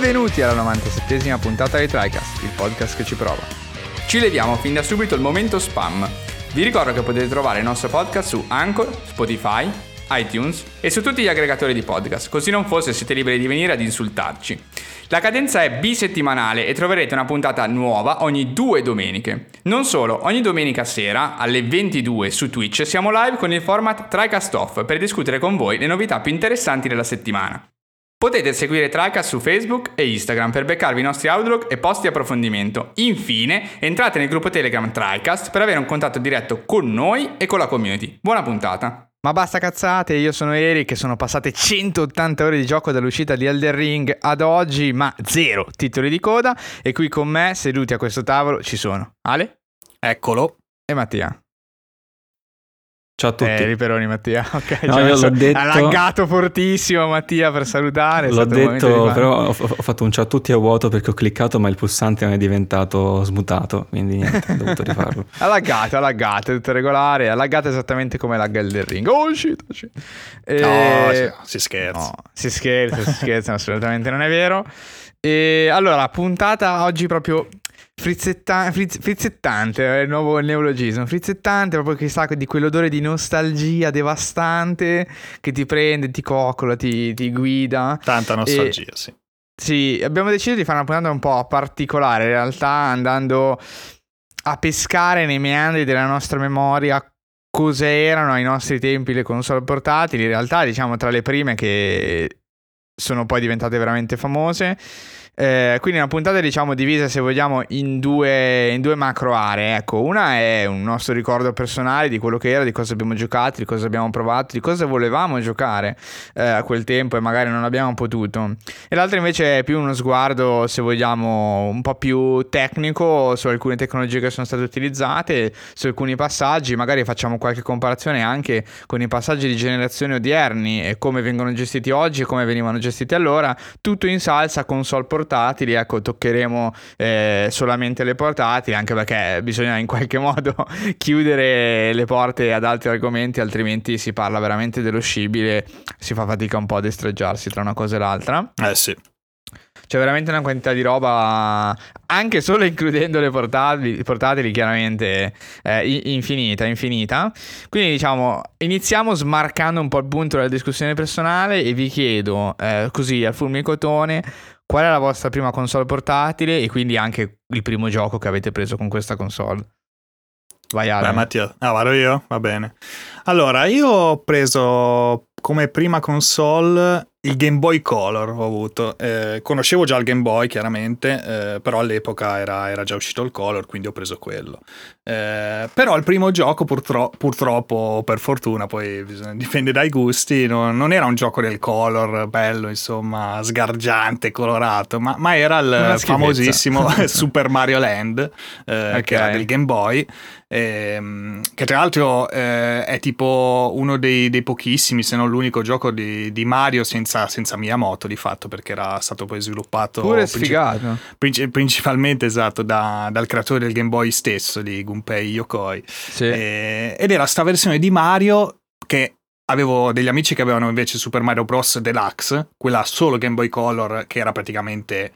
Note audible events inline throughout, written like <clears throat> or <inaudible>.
Benvenuti alla 97esima puntata di TriCast, il podcast che ci prova. Ci leviamo fin da subito il momento spam. Vi ricordo che potete trovare il nostro podcast su Anchor, Spotify, iTunes e su tutti gli aggregatori di podcast, così non fosse siete liberi di venire ad insultarci. La cadenza è bisettimanale e troverete una puntata nuova ogni due domeniche. Non solo, ogni domenica sera alle 22 su Twitch siamo live con il format TriCast Off per discutere con voi le novità più interessanti della settimana. Potete seguire TriCast su Facebook e Instagram per beccarvi i nostri outlook e posti di approfondimento. Infine, entrate nel gruppo Telegram TriCast per avere un contatto diretto con noi e con la community. Buona puntata! Ma basta cazzate, io sono Eric e sono passate 180 ore di gioco dall'uscita di Elder Ring ad oggi, ma zero titoli di coda e qui con me, seduti a questo tavolo, ci sono Ale? Eccolo. E Mattia. Ciao a tutti. Eh, Riperoni Mattia. <laughs> Ok, no, io l'ho detto... Ha laggato fortissimo Mattia per salutare. L'ho detto, però ho, ho, fatto un ciao a tutti a vuoto perché ho cliccato ma il pulsante non è diventato smutato, quindi niente, ho dovuto rifarlo. <laughs> ha laggato, ha laggato, è tutto regolare, ha laggato esattamente come lagga il del ring. Oh shit, oh shit. E... No, si, si scherza. No, si scherza, si scherza, <laughs> assolutamente non è vero. E allora, puntata oggi proprio Frizzetta- frizz- frizzettante, è il nuovo neologismo. Frizzettante, proprio che sa di quell'odore di nostalgia devastante che ti prende, ti coccola, ti, ti guida. Tanta nostalgia, e, sì. Sì, abbiamo deciso di fare una puntata un po' particolare, in realtà andando a pescare nei meandri della nostra memoria cosa erano ai nostri tempi le console portatili. In realtà, diciamo, tra le prime che sono poi diventate veramente famose. Eh, quindi una puntata diciamo divisa se vogliamo in due, in due, macro aree. Ecco, una è un nostro ricordo personale di quello che era, di cosa abbiamo giocato, di cosa abbiamo provato, di cosa volevamo giocare eh, a quel tempo e magari non abbiamo potuto. E l'altra invece è più uno sguardo, se vogliamo, un po' più tecnico su alcune tecnologie che sono state utilizzate, su alcuni passaggi, magari facciamo qualche comparazione anche con i passaggi di generazione odierni e come vengono gestiti oggi e come venivano gestiti allora, tutto in salsa console portatile portatili, ecco, toccheremo eh, solamente le portatili, anche perché bisogna in qualche <laughs> modo chiudere le porte ad altri argomenti, altrimenti si parla veramente dello scibile, si fa fatica un po' a destreggiarsi tra una cosa e l'altra. Eh sì. C'è veramente una quantità di roba, anche solo includendo le portatili, portatili chiaramente eh, infinita, infinita. Quindi diciamo, iniziamo smarcando un po' il punto della discussione personale e vi chiedo, eh, così al fulmicotone, Qual è la vostra prima console portatile e quindi anche il primo gioco che avete preso con questa console? Vai Ale. Beh, Mattia, ah, vado io? Va bene. Allora, io ho preso come prima console il Game Boy Color ho avuto. Eh, conoscevo già il Game Boy, chiaramente, eh, però all'epoca era, era, già uscito il Color, quindi ho preso quello. Eh, però il primo gioco, purtro- purtroppo, per fortuna, poi <laughs> dipende dai gusti, no, non era un gioco del Color bello, insomma, sgargiante, colorato, ma, ma era il famosissimo <laughs> Super Mario Land, okay. Eh, che era del Game Boy. Ehm, che tra l'altro eh, è tipo uno dei, dei, pochissimi, se non l'unico gioco di, di Mario senza, senza, Miyamoto di fatto, perché era stato poi sviluppato Pure sfigato. Princip- principalmente esatto da, dal creatore del Game Boy stesso, di Gunpei Yokoi. Sì. Eh, ed era sta versione di Mario che avevo degli amici che avevano invece Super Mario Bros. Deluxe, quella solo Game Boy Color, che era praticamente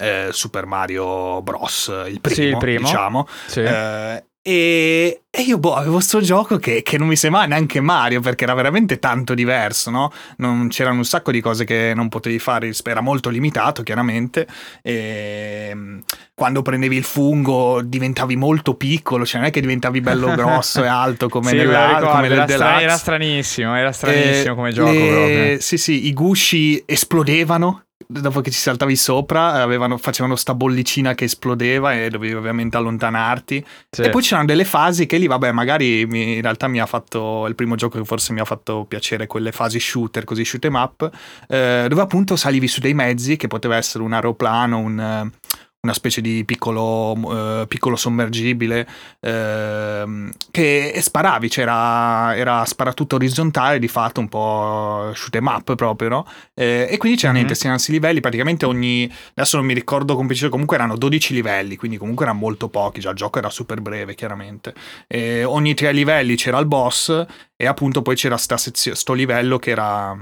eh, Super Mario Bros. il primo, sì, il primo. diciamo. Sì. Eh, e, e, io boh, avevo questo gioco che, che, non mi sembrava neanche Mario perché era veramente tanto diverso, no? Non, c'erano un sacco di cose che non potevi fare, era molto limitato chiaramente. E ehm, quando prendevi il fungo diventavi molto piccolo, cioè non è che diventavi bello <laughs> grosso e alto come, sì, nella, come era, stra- era stranissimo, era stranissimo e come gioco le, proprio. Sì, sì, i gusci esplodevano dopo che ci saltavi sopra avevano, facevano sta bollicina che esplodeva e dovevi ovviamente allontanarti sì. e poi c'erano delle fasi che lì vabbè magari mi, in realtà mi ha fatto il primo gioco che forse mi ha fatto piacere quelle fasi shooter così shoot em up eh, dove appunto salivi su dei mezzi che poteva essere un aeroplano un una specie di piccolo, uh, piccolo sommergibile uh, che sparavi, c'era era sparatutto orizzontale di fatto un po' shoot em up proprio no? eh, e quindi c'erano mm-hmm. intestinansi livelli praticamente ogni adesso non mi ricordo con preciso comunque erano 12 livelli quindi comunque erano molto pochi già il gioco era super breve chiaramente ogni tre livelli c'era il boss e appunto poi c'era sta sezio- sto livello che era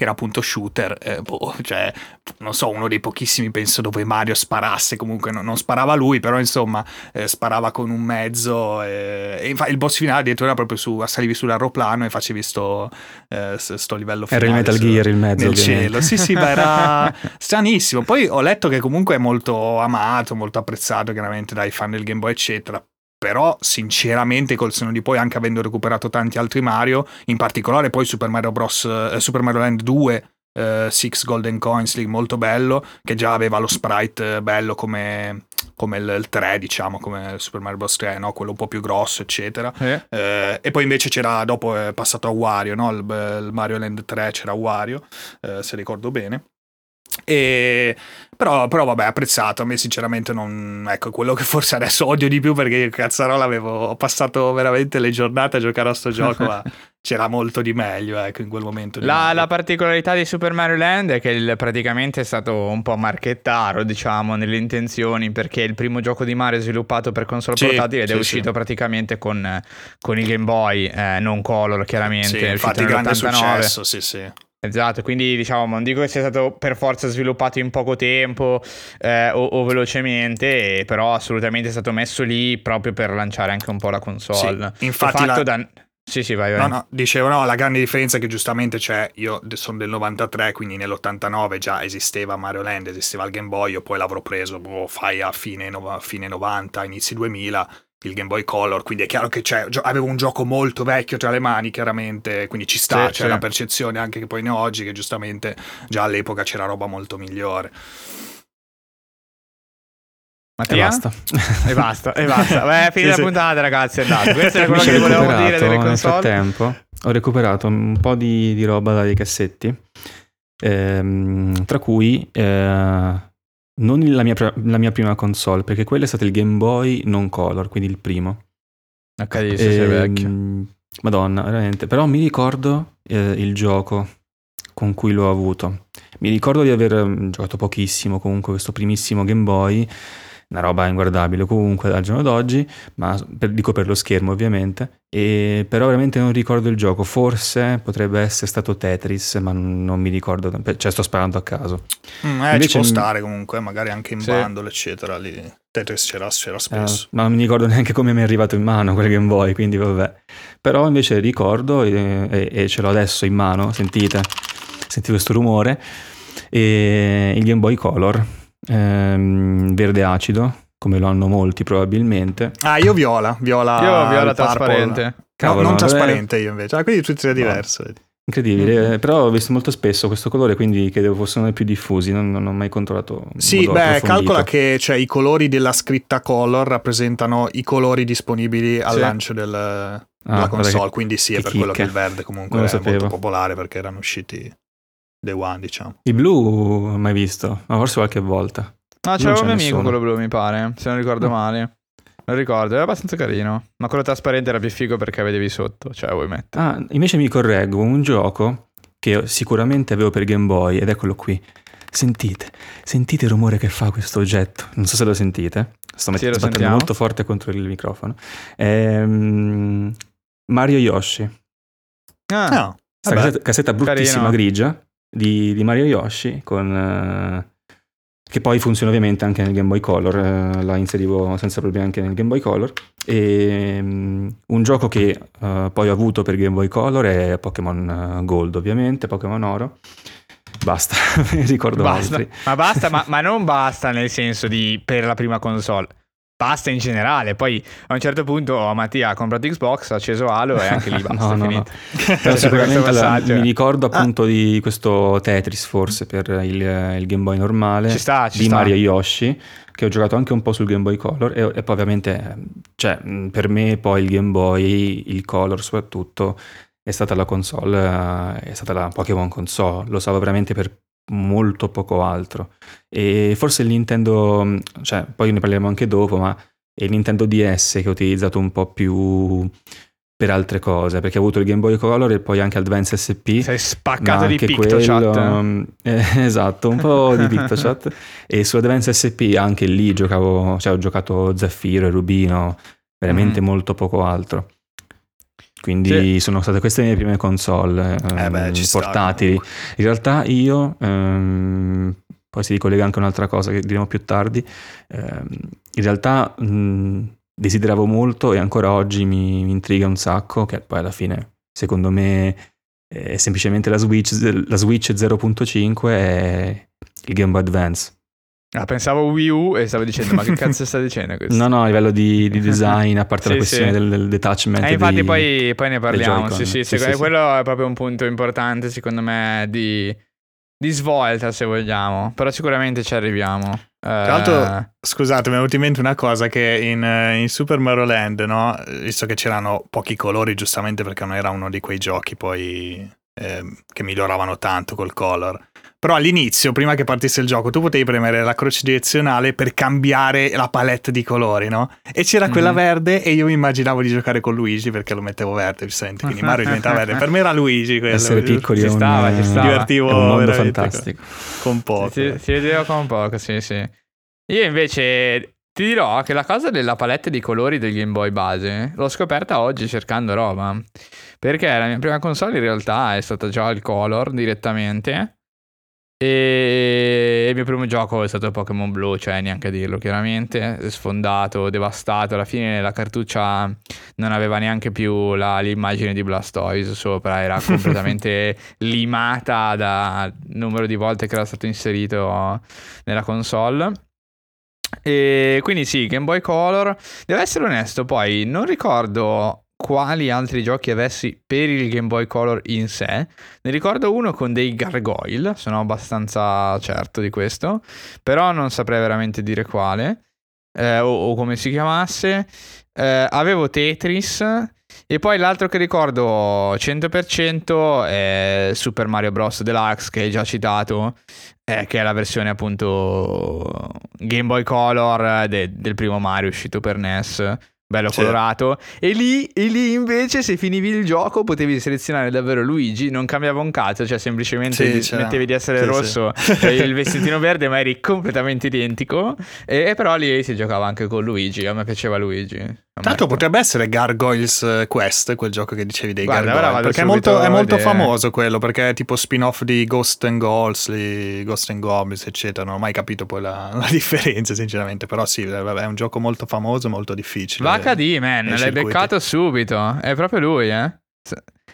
che era appunto shooter, eh, boh, cioè non so, uno dei pochissimi penso dove Mario sparasse, comunque no, non sparava lui, però insomma eh, sparava con un mezzo e, e infatti il boss finale addirittura era proprio su, salivi sull'aeroplano e facevi sto, eh, sto livello finale. Era il Metal su, Gear il mezzo. Nel ovviamente. cielo, sì sì, ma era <laughs> stranissimo. Poi ho letto che comunque è molto amato, molto apprezzato chiaramente dai fan del Game Boy eccetera, però sinceramente col seno di poi anche avendo recuperato tanti altri Mario in particolare poi Super Mario Bros eh, Super Mario Land 2 eh, Six Golden Coins League molto bello che già aveva lo sprite eh, bello come, come il, il, 3 diciamo come Super Mario Bros 3 no? quello un po' più grosso eccetera eh. Eh, e poi invece c'era dopo è passato a Wario no? il, il Mario Land 3 c'era Wario eh, se ricordo bene e, però, però, vabbè, apprezzato. A me, sinceramente, non. Ecco, quello che forse adesso odio di più perché io cazzarola avevo passato veramente le giornate a giocare a sto <laughs> gioco, ma c'era molto di meglio, ecco, in quel momento. La, la, particolarità di Super Mario Land è che il, praticamente è stato un po' marchettaro, diciamo, nelle intenzioni, perché è il primo gioco di Mario sviluppato per console sì, portatile ed sì, è uscito sì. praticamente con, con, il Game Boy, eh, non Color, chiaramente. Sì, infatti, grande successo, sì, sì. Esatto, quindi diciamo, non dico che sia stato per forza sviluppato in poco tempo eh, o, o, velocemente, però assolutamente è stato messo lì proprio per lanciare anche un po' la console. Sì, infatti la... da... Sì, sì, vai, vai. No, no, dicevo, no, la grande differenza è che giustamente c'è, io sono del 93, quindi nell'89 già esisteva Mario Land, esisteva il Game Boy, io poi l'avrò preso, boh, fai a fine, no, fine 90, inizi 2000, il Game Boy Color, quindi è chiaro che c'è, avevo un gioco molto vecchio tra le mani, chiaramente, quindi ci sta, sì, c'è sì. la percezione anche che poi ne oggi, che giustamente già all'epoca c'era roba molto migliore. Mattia? E basta. e basta, e basta. <laughs> Beh, finita sì, la puntata, ragazzi, è andato. Questo è quello che volevo dire delle console. Nel frattempo ho recuperato un po' di, di roba dai cassetti, ehm, tra cui... Eh, non la mia, la mia, prima console, perché quello è stato il Game Boy non color, quindi il primo. HD, se sei vecchio. Madonna, veramente. Però mi ricordo eh, il gioco con cui l'ho avuto. Mi ricordo di aver mm, giocato pochissimo comunque questo primissimo Game Boy una roba inguardabile comunque al giorno d'oggi, ma per, dico per lo schermo ovviamente, e, però veramente non ricordo il gioco, forse potrebbe essere stato Tetris, ma non, mi ricordo, cioè sto sparando a caso. Mm, eh, Invece, ci può stare comunque, magari anche in sì. bundle eccetera, lì. Tetris c'era, c'era eh, spesso. Eh, ma non mi ricordo neanche come mi è arrivato in mano quel Game Boy, quindi vabbè. Però invece ricordo, e, e, e ce l'ho adesso in mano, sentite, sentite questo rumore, e il Game Boy Color ehm, verde acido, come lo hanno molti probabilmente. Ah, io viola, viola. Io viola trasparente. Cavolo, no, non trasparente io invece. Ah, quindi tutti e tre diverso. No. Incredibile, mm-hmm. però ho visto molto spesso questo colore, quindi credevo fossero i più diffusi, non, non, ho mai controllato. Sì, beh, calcola che cioè, i colori della scritta color rappresentano i colori disponibili al sì. lancio del, ah, della console, quindi sì, è per chicca. quello che il verde comunque è sapevo. molto popolare perché erano usciti Day One, diciamo. Il blu mai visto, ma forse qualche volta. No, c'era un mio amico quello blu, mi pare, se non ricordo no. male. Non ricordo, era abbastanza carino. Ma quello trasparente era più figo perché vedevi sotto, cioè vuoi mettere. Ah, invece mi correggo, un gioco che sicuramente avevo per Game Boy, ed eccolo qui. Sentite, sentite il rumore che fa questo oggetto. Non so se lo sentite. Sto sì, mettendo molto forte contro il microfono. Ehm, Mario Yoshi. Ah, no. Questa cassetta, cassetta bruttissima Carino. grigia di, di Mario Yoshi con... Uh, che poi funziona ovviamente anche nel Game Boy Color, uh, la inserivo senza problemi anche nel Game Boy Color. E um, un gioco che uh, poi ho avuto per Game Boy Color è Pokémon Gold, ovviamente, Pokémon Oro. Basta, <laughs> ricordo basta. altri. Ma basta, ma, ma, non basta nel senso di per la prima console basta in generale. Poi a un certo punto oh, Mattia ha comprato Xbox, ha acceso Halo e anche lì <laughs> basta. no, no, no. Però sicuramente la, mi ricordo ah. appunto ah. di questo Tetris forse per il, il Game Boy normale ci sta, ci di sta. Mario Yoshi che ho giocato anche un po' sul Game Boy Color e, e poi ovviamente cioè, per me poi il Game Boy, il Color soprattutto è stata la console, è stata la Pokémon console, lo usavo veramente per molto poco altro. E forse il Nintendo, cioè poi ne parleremo anche dopo, ma è il Nintendo DS che ho utilizzato un po' più per altre cose, perché ho avuto il Game Boy Color e poi anche Advance SP. Sei spaccato di PictoChat. Quello, eh, <laughs> esatto, un po' di PictoChat. e su Advance SP anche lì giocavo, cioè ho giocato Zaffiro e Rubino, veramente mm. molto poco altro. Quindi sì. sono state queste le mie prime console eh beh, ehm, portatili. In realtà io, ehm, poi si ricollega anche un'altra cosa che diremo più tardi, ehm, in realtà desideravo molto e ancora oggi mi, mi, intriga un sacco, che poi alla fine secondo me è semplicemente la Switch, la Switch 0.5 e il Game Boy Advance. Ah, pensavo Wii U e stavo dicendo, ma che <laughs> cazzo sta dicendo questo? No, no, a livello di, di <laughs> design, a parte sì, la questione sì. del, del, detachment. Eh, infatti, poi, poi, ne parliamo. Sì, sì, sì, sì, quello è proprio un punto importante, secondo me, di, di svolta, se vogliamo. Però sicuramente ci arriviamo. Tra l'altro, uh... scusate, mi è venuta in mente una cosa che in, in, Super Mario Land, no? Visto che c'erano pochi colori, giustamente perché non era uno di quei giochi poi eh, che miglioravano tanto col color. Però all'inizio, prima che partisse il gioco, tu potevi premere la croce direzionale per cambiare la palette di colori, no? E c'era mm-hmm. quella verde e io mi immaginavo di giocare con Luigi perché lo mettevo verde, giustamente, quindi Mario diventava verde. Per me era Luigi quello. Essere piccoli ci stava, un, ci stava. divertivo è un mondo fantastico. Con poco. Si, si vedeva con poco, sì, sì. Io invece ti dirò che la cosa della palette di colori del Game Boy base l'ho scoperta oggi cercando roba. Perché la mia prima console in realtà è stata già il color direttamente. E il mio primo gioco è stato Pokémon Blue, cioè neanche a dirlo chiaramente, sfondato, devastato, alla fine la cartuccia non aveva neanche più la, l'immagine di Blastoise sopra, era <laughs> completamente limata dal numero di volte che era stato inserito nella console. E quindi sì, Game Boy Color. Devo essere onesto, poi non ricordo quali altri giochi avessi per il Game Boy Color in sé. Ne ricordo uno con dei gargoyle, sono abbastanza certo di questo, però non saprei veramente dire quale eh, o, o, come si chiamasse. Eh, avevo Tetris e poi l'altro che ricordo 100% è Super Mario Bros. Deluxe che hai già citato, eh, che è la versione appunto Game Boy Color de- del primo Mario uscito per NES bello sì. colorato. E lì, e lì, invece, se finivi il gioco, potevi selezionare davvero Luigi, non cambiava un cazzo, cioè semplicemente sì, mettevi di essere sì, rosso <laughs> e il vestitino verde, ma eri completamente identico. E, e, però lì si giocava anche con Luigi. A me piaceva Luigi. Tanto potrebbe essere Gargoyles eh, Quest, quel gioco che dicevi dei Guarda, Gargoyle. Perché è molto, è molto famoso quello, perché è tipo spin-off di Ghost and Goals, Ghost and Goblins, eccetera. Non ho mai capito poi la, <laughs> la differenza, sinceramente. Però sì, è un gioco molto famoso, molto difficile. HD, man, l'hai beccato subito. È proprio lui, eh.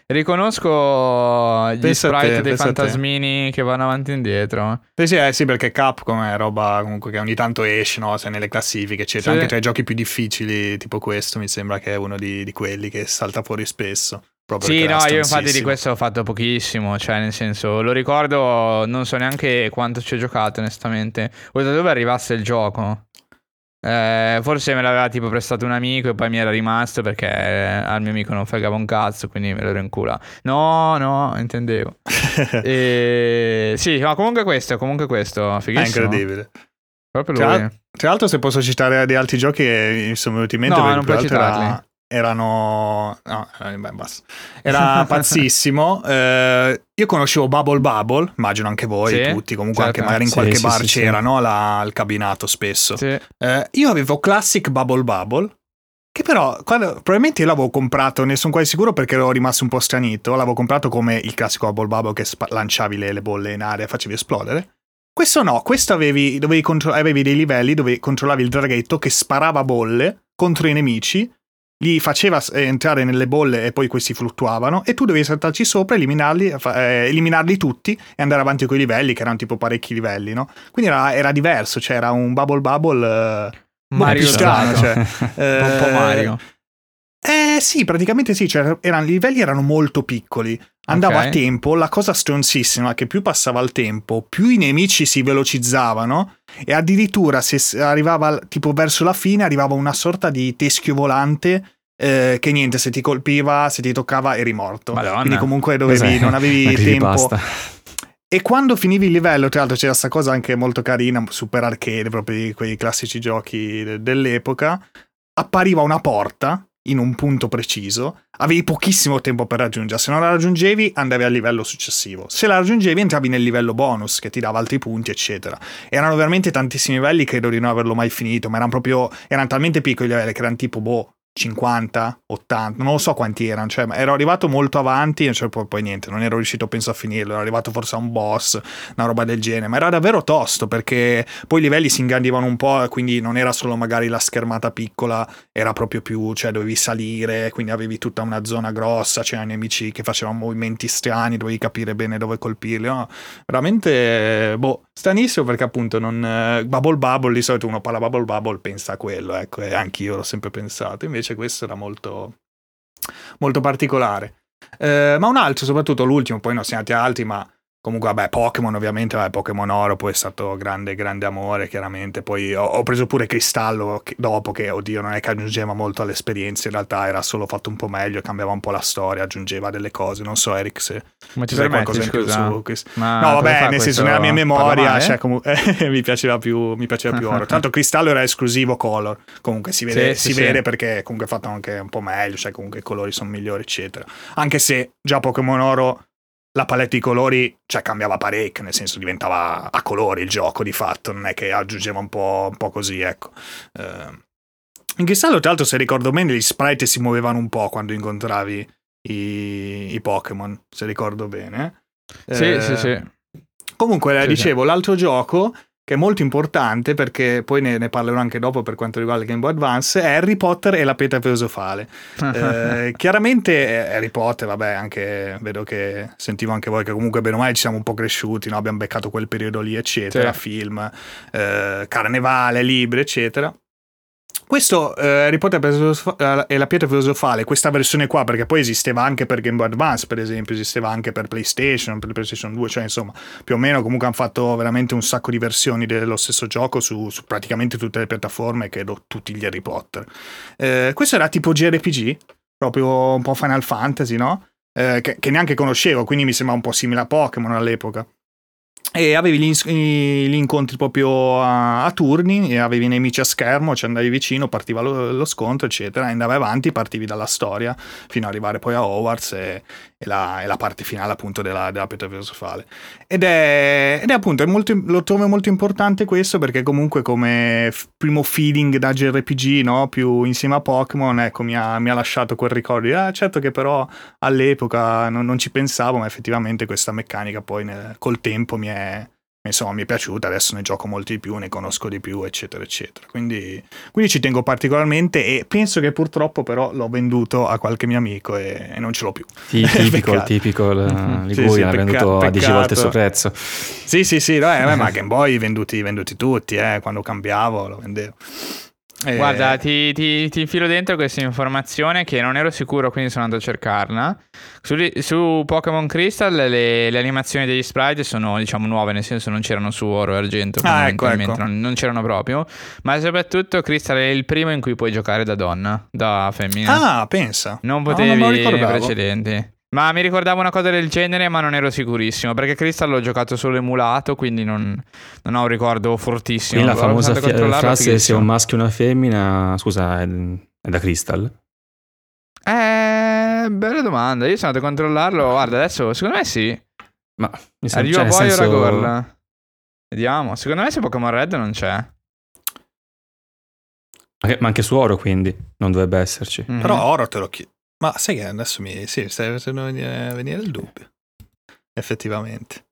Riconosco gli pensa sprite te, dei fantasmini che vanno avanti e indietro. Sì, sì, eh, sì, perché Capcom è roba comunque che ogni tanto esce, no? Se nelle classifiche, eccetera. Sì. Anche tra i giochi più difficili, tipo questo, mi sembra che è uno di, di quelli che salta fuori spesso. Sì, no, io infatti di questo ho fatto pochissimo, cioè nel senso, lo ricordo, non so neanche quanto ci ho giocato onestamente, o da dove arrivasse il gioco. Eh, forse me l'aveva tipo prestato un amico e poi mi era rimasto perché eh, al mio amico non fregava un cazzo, quindi me lo ero in culo. No, no, intendevo. <laughs> e... Sì, ma comunque questo, comunque questo, fighissimo. È incredibile. Proprio lui. Tra, tra l'altro se posso citare di altri giochi che mi sono venuti in mente. No, non puoi citarli. Era erano no, eh, beh, basta. era <laughs> pazzissimo eh, io conoscevo Bubble Bubble immagino anche voi sì, tutti comunque certo. anche magari in qualche sì, bar sì, c'era no? La, il cabinato spesso eh, io avevo Classic Bubble Bubble che però quando, probabilmente io l'avevo comprato ne sono quasi sicuro perché ero rimasto un po' stranito l'avevo comprato come il classico Bubble Bubble che spa- lanciavi le, le bolle in aria e facevi esplodere questo no, questo avevi, contro- avevi dei livelli dove controllavi il draghetto che sparava bolle contro i nemici li faceva eh, entrare nelle bolle e poi questi fluttuavano e tu dovevi saltarci sopra, eliminarli, eh, eliminarli tutti e andare avanti con i livelli, che erano tipo parecchi livelli, no? Quindi era, era diverso, cioè era un bubble bubble... Eh, Mario strano, cioè, eh, un po' <laughs> Mario. Eh sì, praticamente sì, cioè, erano, i livelli erano molto piccoli, andava okay. a tempo, la cosa stronzissima è che più passava il tempo, più i nemici si velocizzavano e addirittura se arrivava tipo verso la fine arrivava una sorta di teschio volante eh, che niente, se ti colpiva, se ti toccava eri morto. Madonna. Quindi comunque dovevi, <laughs> non avevi tempo. E quando finivi il livello, tra l'altro c'era questa cosa anche molto carina, super arcade, proprio quei classici giochi dell'epoca, appariva una porta in un punto preciso, avevi pochissimo tempo per raggiungerla. Se non la raggiungevi, andavi al livello successivo. Se la raggiungevi, entravi nel livello bonus che ti dava altri punti, eccetera. Erano veramente tantissimi livelli, credo di non averlo mai finito, ma erano proprio erano talmente piccoli i livelli che erano tipo boh 50, 80, non lo so quanti erano, cioè ero arrivato molto avanti, cioè, poi, poi, niente, non ero riuscito penso a finirlo, ero arrivato forse a un boss, una roba del genere, ma era davvero tosto perché poi i livelli si ingandivano un po', quindi non era solo magari la schermata piccola, era proprio più, cioè dovevi salire, quindi avevi tutta una zona grossa, c'erano nemici che facevano movimenti strani, dovevi capire bene dove colpirli, no? veramente, boh, stranissimo perché appunto non, Bubble Bubble, di solito uno parla Bubble Bubble, pensa a quello, ecco, e anch'io l'ho sempre pensato, invece questo era molto, molto particolare. Eh, ma un altro, soprattutto l'ultimo, poi non siamo andati altri, ma Comunque, vabbè, Pokémon ovviamente, vabbè, Pokémon Oro poi è stato grande, grande amore, chiaramente. Poi ho, ho preso pure Cristallo che, dopo che, oddio, non è che aggiungeva molto all'esperienza, in realtà era solo fatto un po' meglio, cambiava un po' la storia, aggiungeva delle cose. Non so, Eric, se ma ci sai qualcosa in più su Chris. no, vabbè, nel senso, nella mia memoria, cioè, comunque, <laughs> mi piaceva più, mi piaceva più Oro. Tanto Cristallo era esclusivo Color, comunque si vede, sì, si sì, vede sì. perché comunque è fatto anche un po' meglio, cioè comunque i colori sono migliori, eccetera. Anche se già Pokémon Oro la palette di colori cioè, cambiava parecchio, nel senso diventava a colori il gioco di fatto, non è che aggiungeva un po', un po così, ecco. Uh, in cristallo, tra l'altro, se ricordo bene, gli sprite si muovevano un po' quando incontravi i, i Pokémon, se ricordo bene. Sì, eh, sì, sì. Comunque, sì, dicevo, sì. l'altro gioco che è molto importante perché poi ne, ne, parlerò anche dopo per quanto riguarda il Game Boy Advance, è Harry Potter e la pietra filosofale. <laughs> eh, chiaramente Harry Potter, vabbè, anche vedo che sentivo anche voi che comunque bene o male ci siamo un po' cresciuti, no? abbiamo beccato quel periodo lì, eccetera, sì. film, eh, carnevale, libri, eccetera. Questo eh, Harry Potter e eh, la pietra filosofale, questa versione qua, perché poi esisteva anche per Game Boy Advance, per esempio, esisteva anche per PlayStation, per PlayStation 2, cioè insomma, più o meno comunque hanno fatto veramente un sacco di versioni dello stesso gioco su, su praticamente tutte le piattaforme, credo tutti gli Harry Potter. Eh, questo era tipo JRPG, proprio un po' Final Fantasy, no? Eh, che, che neanche conoscevo, quindi mi sembra un po' simile a Pokémon all'epoca e avevi gli, gli incontri proprio a, a, turni avevi i nemici a schermo, ci andavi vicino, partiva lo, lo, scontro, eccetera, e andavi avanti, partivi dalla storia fino ad arrivare poi a Hogwarts e, e, la, e la, parte finale appunto della, della pietra filosofale. Ed è, ed è appunto, è molto, lo trovo molto importante questo perché comunque come f- primo feeling da JRPG, no? più insieme a Pokémon, ecco, mi ha, mi ha lasciato quel ricordo di, ah certo che però all'epoca non, non ci pensavo, ma effettivamente questa meccanica poi nel, col tempo mi è insomma mi è piaciuta, adesso ne gioco molti di più, ne conosco di più, eccetera, eccetera. Quindi, quindi ci tengo particolarmente e penso che purtroppo però l'ho venduto a qualche mio amico e, e non ce l'ho più. <laughs> tipico, tipico, mm-hmm. Liguria, sì, sì, l'ha pecca- venduto a 10 volte il suo prezzo. Sì, sì, sì, no, eh, ma Game Boy venduti, venduti tutti, eh, quando cambiavo lo vendevo. Eh... Guarda, ti, ti, ti, infilo dentro questa informazione che non ero sicuro, quindi sono andato a cercarla. Su, su Pokémon Crystal le, le, animazioni degli sprite sono, diciamo, nuove, nel senso non c'erano su oro e argento. Ah, ecco, ecco. Non, non, c'erano proprio. Ma soprattutto Crystal è il primo in cui puoi giocare da donna, da femmina. Ah, pensa. Non potevi no, nei precedenti. Ma mi ricordavo una cosa del genere, ma non ero sicurissimo. Perché Crystal l'ho giocato solo emulato, quindi non, non ho un ricordo fortissimo. Quindi la famosa fi- frase se è un maschio e una femmina, scusa, è, è da Crystal? Eh, bella domanda. Io sono andato a controllarlo. Guarda, adesso secondo me sì. Ma mi sembra Arriva cioè, poi senso... Girl. Vediamo. Secondo me se Pokémon Red non c'è. Ma anche su Oro, quindi non dovrebbe esserci. Mm-hmm. Però Oro te lo chiedo. Ma sai che adesso mi sì, stai facendo venire, venire il dubbio. Effettivamente.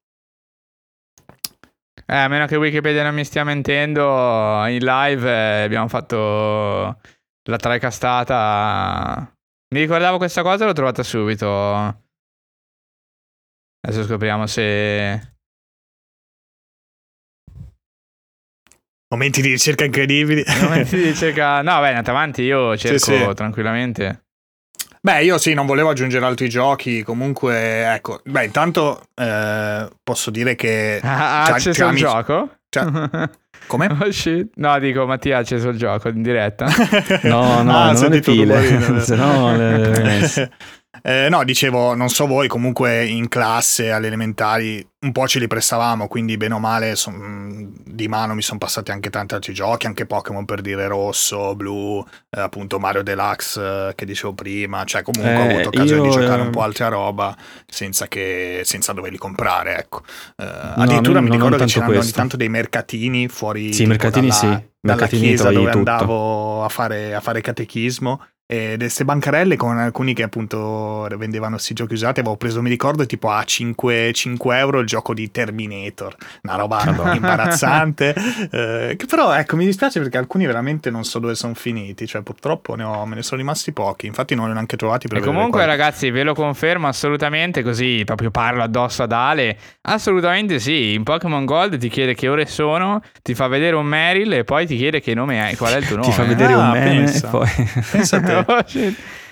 Eh, a meno che Wikipedia non mi stia mentendo, in live eh, abbiamo fatto la trecastata. Mi ricordavo questa cosa e l'ho trovata subito. Adesso scopriamo se... Momenti di ricerca incredibili. Momenti di ricerca... No, beh, andate avanti, io cerco sì, sì. tranquillamente. Beh, io sì, non volevo aggiungere altri giochi. Comunque, ecco, beh, intanto eh, posso dire che. <laughs> Ha acceso il amici... gioco? Cioè, <laughs> come? Oh shit. No, dico, Mattia ha acceso il gioco in diretta. <laughs> no, no, ah, non le pile. Se no, le... Eh, no, dicevo, non so voi, comunque in classe alle elementari un po' ce li prestavamo, quindi bene o male son, di mano mi sono passati anche tanti altri giochi, anche Pokémon per dire rosso, blu, eh, appunto Mario Deluxe eh, che dicevo prima, cioè comunque eh, ho avuto occasione io, di giocare un po' altra roba senza, che, senza doverli comprare, ecco. Eh, no, addirittura non, mi ricordo che c'erano questo. ogni tanto dei mercatini fuori sì, mercatini dalla, sì. dalla chiesa dove andavo a fare, a fare catechismo e queste bancarelle con alcuni che appunto vendevano questi giochi usati avevo preso mi ricordo tipo a 5, 5 euro il gioco di Terminator. Una roba imbarazzante. Eh, che però ecco mi dispiace perché alcuni veramente non so dove sono finiti. Cioè purtroppo ne ho, me ne sono rimasti pochi. Infatti non li ho neanche trovati per e comunque ragazzi ve lo confermo assolutamente così proprio parlo addosso ad Ale. Assolutamente sì in Pokémon Gold ti chiede che ore sono ti fa vedere un Meryl e poi ti chiede che nome hai qual è il tuo nome <laughs> ti fa vedere ah, un meme pensa. e poi <laughs> pensa a te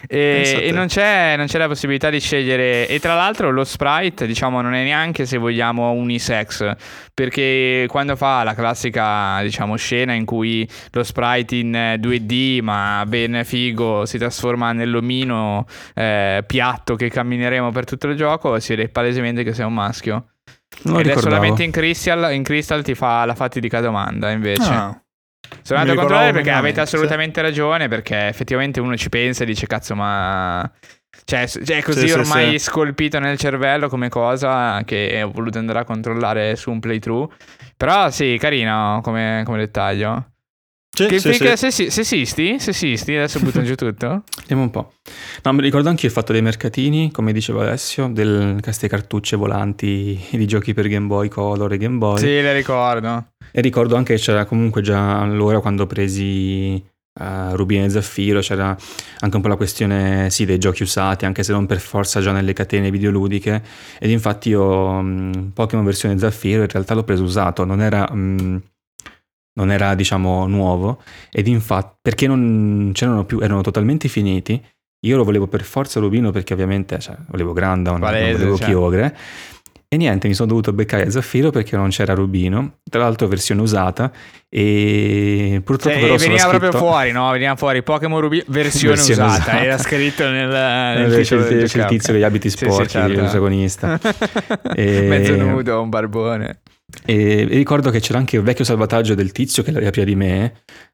e, e non, c'è, non, c'è, la possibilità di scegliere. E tra l'altro lo sprite, diciamo, non è neanche se vogliamo unisex. Perché quando fa la classica, diciamo, scena in cui lo sprite in 2D, ma ben figo, si trasforma nell'omino eh, piatto che cammineremo per tutto il gioco, si vede palesemente che sei un maschio. Non Ed è solamente in Crystal, in Crystal ti fa la fatidica domanda invece. Ah. Sono andato a controllare perché avete assolutamente sì. ragione, perché effettivamente uno ci pensa e dice cazzo ma... Cioè, cioè è così sì, ormai sì, scolpito nel cervello come cosa che ho voluto andare a controllare su un playthrough. Però sì, carino come, come dettaglio. Sì, che sì, sì. Se, sessisti? Sessisti? Adesso buttano giù tutto? <laughs> Vediamo un po'. No, mi ricordo anche il fatto dei mercatini, come diceva Alessio, del, queste cartucce volanti di giochi per Game Boy Color e Game Boy. Sì, le ricordo. E ricordo anche che c'era comunque già allora quando presi uh, Rubino e Zaffiro, c'era anche un po' la questione sì, dei giochi usati, anche se non per forza già nelle catene videoludiche. Ed infatti io um, Pokémon versione Zaffiro in realtà l'ho preso usato, non era... Um, non era diciamo nuovo. Ed infatti perché non c'erano più erano totalmente finiti. Io lo volevo per forza Rubino perché ovviamente cioè, volevo Grandon Palese, non volevo cioè. Chiogre e niente mi sono dovuto beccare Zaffiro perché non c'era Rubino tra l'altro versione usata e purtroppo cioè, veniva scritto... proprio fuori no? veniva fuori Pokémon Rubino versione, versione usata. usata era scritto nel, nel c'è, c'è, c'è il tizio con gli abiti sporchi sì, sì, certo. il protagonista <laughs> e... mezzo nudo un barbone e ricordo che c'era anche il vecchio salvataggio del tizio che l'aveva prima di me,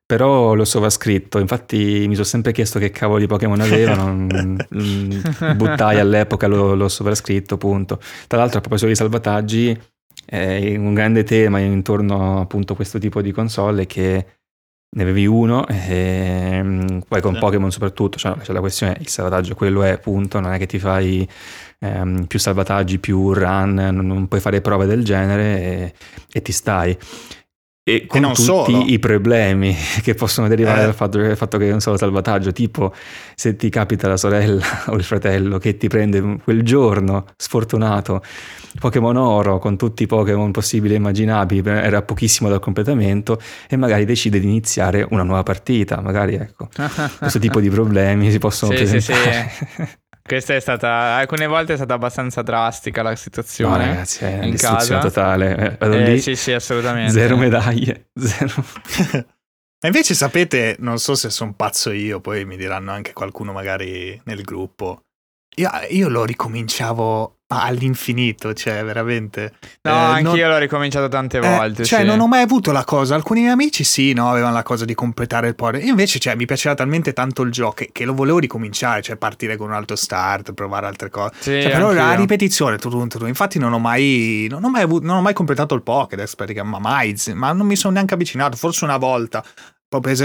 però l'ho sovrascritto. Infatti mi sono sempre chiesto che cavolo di Pokémon aveva, non, <laughs> buttai all'epoca, l'ho, l'ho sovrascritto, punto. Tra l'altro, a proposito di salvataggi, eh, un grande tema intorno appunto a questo tipo di console è che ne avevi uno, e, mm, poi con Pokémon soprattutto, cioè, cioè la questione il salvataggio, quello è, punto, non è che ti fai ehm, più salvataggi, più run, non, non, puoi fare prove del genere e, e ti stai. E con e tutti solo. i problemi <laughs> che possono derivare eh. dal, fatto, dal, fatto, che è un solo salvataggio, tipo se ti capita la sorella <laughs> o il fratello che ti prende quel giorno sfortunato Pokémon Oro con tutti i Pokémon possibili e immaginabili, era pochissimo dal completamento e magari decide di iniziare una nuova partita, magari ecco, <laughs> questo tipo di problemi si possono sì, presentare. Sì, sì. Questa è stata, alcune volte è stata abbastanza drastica la situazione. No, ragazzi, è in casa. totale. Eh, lì, sì, sì, assolutamente. Zero medaglie, <laughs> zero. E invece sapete, non so se sono pazzo io, poi mi diranno anche qualcuno magari nel gruppo. Io, io lo ricominciavo all'infinito, cioè veramente. No, eh, anch'io non... l'ho ricominciato tante eh, volte. Eh, cioè, sì. non ho mai avuto la cosa. Alcuni miei amici sì, no, avevano la cosa di completare il poder. Invece, cioè, mi piaceva talmente tanto il gioco che, che, lo volevo ricominciare, cioè partire con un altro start, provare altre cose. Sì, cioè, però la ripetizione, tu, tu, tu. infatti non ho mai, non ho mai, avuto, non ho mai completato il Pokédex, perché, ma mai, ma non mi sono neanche avvicinato, forse una volta.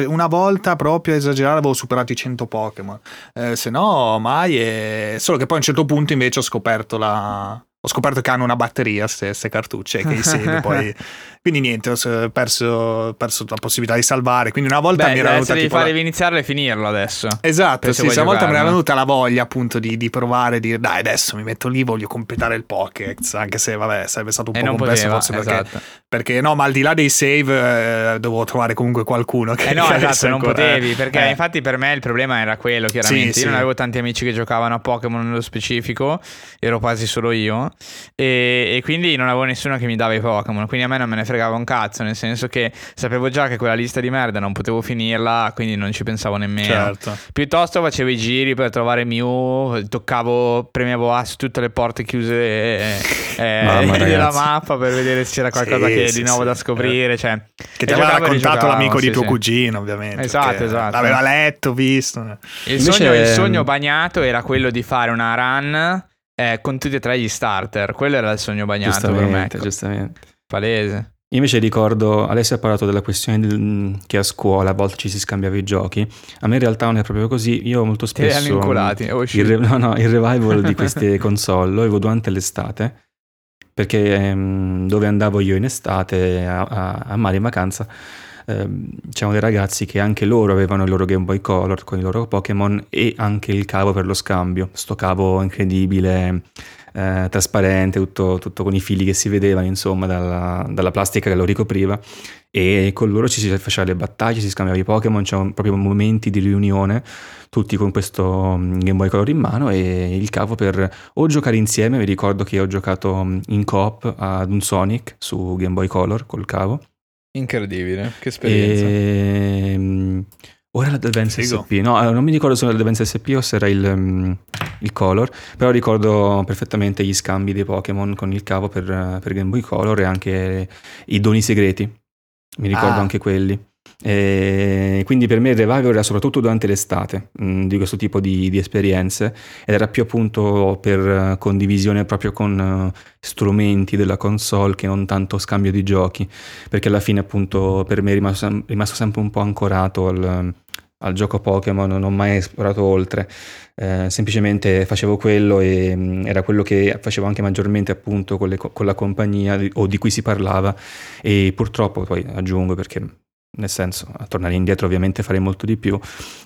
Una volta proprio a esagerare avevo superato i 100 Pokémon, eh, se no mai. È... Solo che poi a un certo punto invece ho scoperto la, ho scoperto che hanno una batteria queste cartucce che insieme poi <laughs> quindi niente ho perso, perso, la possibilità di salvare quindi una volta Beh, mi era venuta devi fare la... iniziarlo e finirlo adesso esatto sì, una volta mi era venuta la voglia appunto di, di provare di dire dai adesso mi metto lì voglio completare il Pokédex anche se vabbè sarebbe stato un e po' complesso poteva, forse perché, esatto. perché, no ma al di là dei save eh, dovevo trovare comunque qualcuno che eh no <laughs> esatto non ancora... potevi perché eh. infatti per me il problema era quello chiaramente sì, io sì. non avevo tanti amici che giocavano a Pokémon nello specifico ero quasi solo io e, e, quindi non avevo nessuno che mi dava i Pokémon, quindi a me non me ne fregava un cazzo, nel senso che sapevo già che quella lista di merda non potevo finirla, quindi non ci pensavo nemmeno. Certo. Piuttosto facevo i giri per trovare Mew, toccavo, premiavo A su tutte le porte chiuse eh, eh della mappa per vedere se c'era qualcosa sì, che sì, di nuovo sì. da scoprire. Cioè, che ti aveva raccontato l'amico di tuo cugino, ovviamente. Esatto, esatto. L'aveva letto, visto. Il, Invece... sogno, il sogno bagnato era quello di fare una run eh, con tutti e tre gli starter. Quello era il sogno bagnato per me. Giustamente. Palese. Invece ricordo, Alessia ha parlato della questione del, che a scuola a volte ci si scambiava i giochi. A me in realtà non è proprio così. Io molto spesso... Ti inculati, il, no, no, il revival di <laughs> queste console lo avevo durante l'estate. Perché ehm, dove andavo io in estate a, a, a mare in vacanza ehm, c'erano dei ragazzi che anche loro avevano il loro Game Boy Color con i loro Pokémon e anche il cavo per lo scambio. Sto cavo incredibile eh, trasparente, tutto, tutto, con i fili che si vedevano, insomma, dalla, dalla, plastica che lo ricopriva. E con loro ci si faceva le battaglie, si scambiava i Pokémon, c'erano proprio momenti di riunione, tutti con questo mm, Game Boy Color in mano e il cavo per o giocare insieme. Mi ricordo che ho giocato mm, in coop ad un Sonic su Game Boy Color col cavo. Incredibile, che esperienza. E, mm, Ora l'Advance SP, no, non mi ricordo se era l'Advance SP o se era il, um, il, Color, però ricordo perfettamente gli scambi dei Pokémon con il cavo per, per Game Boy Color e anche i doni segreti, mi ricordo ah. anche quelli. E quindi per me il revival era soprattutto durante l'estate mh, mm, di questo tipo di, di, esperienze ed era più appunto per condivisione proprio con uh, strumenti della console che non tanto scambio di giochi, perché alla fine appunto per me è rimasto, rimasto sempre un po' ancorato al, al gioco Pokémon, non ho mai esplorato oltre, eh, semplicemente facevo quello e mh, mm, era quello che facevo anche maggiormente appunto con, le, con la compagnia o di cui si parlava e purtroppo poi aggiungo perché nel senso a tornare indietro ovviamente farei molto di più,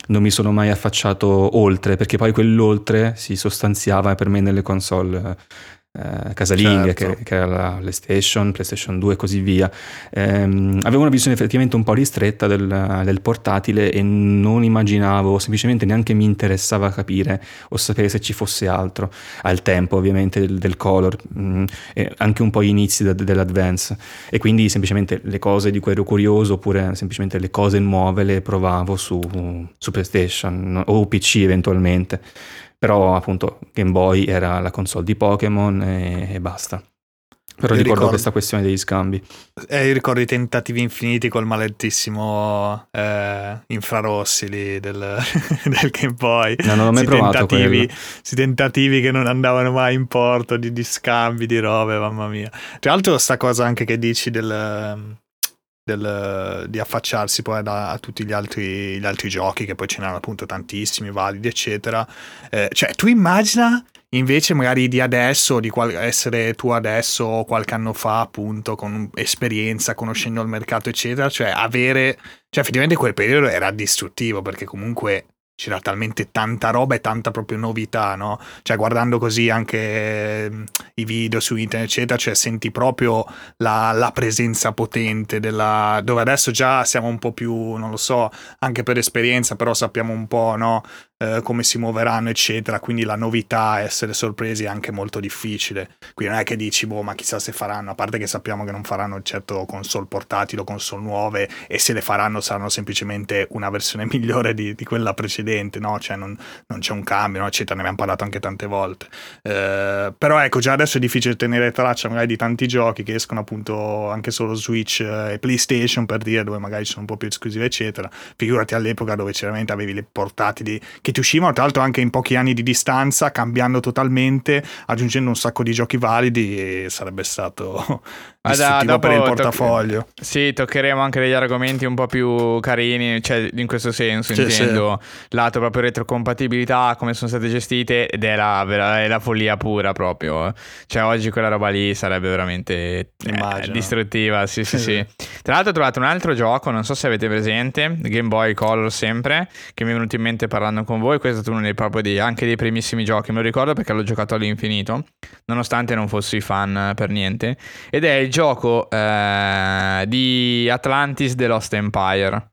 non mi sono mai affacciato oltre perché poi quell'oltre si sostanziava per me nelle console eh, casalinghe certo. che, che, era la PlayStation, PlayStation 2 e così via. Ehm, avevo una visione effettivamente un po' ristretta del, del, portatile e non immaginavo, semplicemente neanche mi interessava capire o sapere se ci fosse altro al tempo ovviamente del, del color, mh, mm, anche un po' gli inizi de, dell'advance e quindi semplicemente le cose di cui ero curioso oppure semplicemente le cose nuove le provavo su, su PlayStation o PC eventualmente però appunto Game Boy era la console di Pokémon e, e basta. Però ricordo, ricordo, questa questione degli scambi. Eh, io ricordo i tentativi infiniti col maledettissimo eh, infrarossi lì del, <laughs> del, Game Boy. No, non l'ho mai provato tentativi, questi tentativi che non andavano mai in porto di, di scambi, di robe, mamma mia. Tra l'altro sta cosa anche che dici del, del, di affacciarsi poi da, a tutti gli altri, gli altri, giochi, che poi ce n'erano appunto tantissimi, validi, eccetera. Eh, cioè, tu immagina invece magari di adesso, di qual- essere tu adesso o qualche anno fa, appunto, con esperienza, conoscendo il mercato, eccetera, cioè avere, cioè effettivamente quel periodo era distruttivo perché comunque c'era talmente tanta roba e tanta proprio novità, no? Cioè guardando così anche eh, i video su internet, eccetera, cioè senti proprio la, la, presenza potente della... dove adesso già siamo un po' più, non lo so, anche per esperienza, però sappiamo un po', no? Eh, come si muoveranno, eccetera. Quindi la novità, essere sorpresi è anche molto difficile. Quindi non è che dici, boh, ma chissà se faranno, a parte che sappiamo che non faranno certo console portatili o console nuove, e se le faranno saranno semplicemente una versione <laughs> migliore di, di quella precedente, no? Cioè non, non, c'è un cambio, no? eccetera. Ne abbiamo parlato anche tante volte. Eh, però ecco, già adesso è difficile tenere traccia magari di tanti giochi che escono appunto anche solo Switch eh, e PlayStation per dire, dove magari sono un po' più esclusive, eccetera. Figurati all'epoca dove veramente avevi le portatili che ti uscivano, tra l'altro anche in pochi anni di distanza, cambiando totalmente, aggiungendo un sacco di giochi validi e sarebbe stato <laughs> ah, da, per il portafoglio. Tocche... Sì, toccheremo anche degli argomenti un po' più carini, cioè in questo senso sì, intendo, sì. lato proprio retrocompatibilità, come sono state gestite ed è la, è la follia pura proprio. Cioè oggi quella roba lì sarebbe veramente eh, distruttiva, sì, sì, sì. Tra l'altro ho trovato un altro gioco, non so se avete presente, Game Boy Color sempre, che mi è venuto in mente parlando con voi, questo è stato uno dei, proprio dei, anche dei primissimi giochi, me lo ricordo perché l'ho giocato all'infinito, nonostante non fossi fan per niente, ed è il gioco eh, di Atlantis The Lost Empire.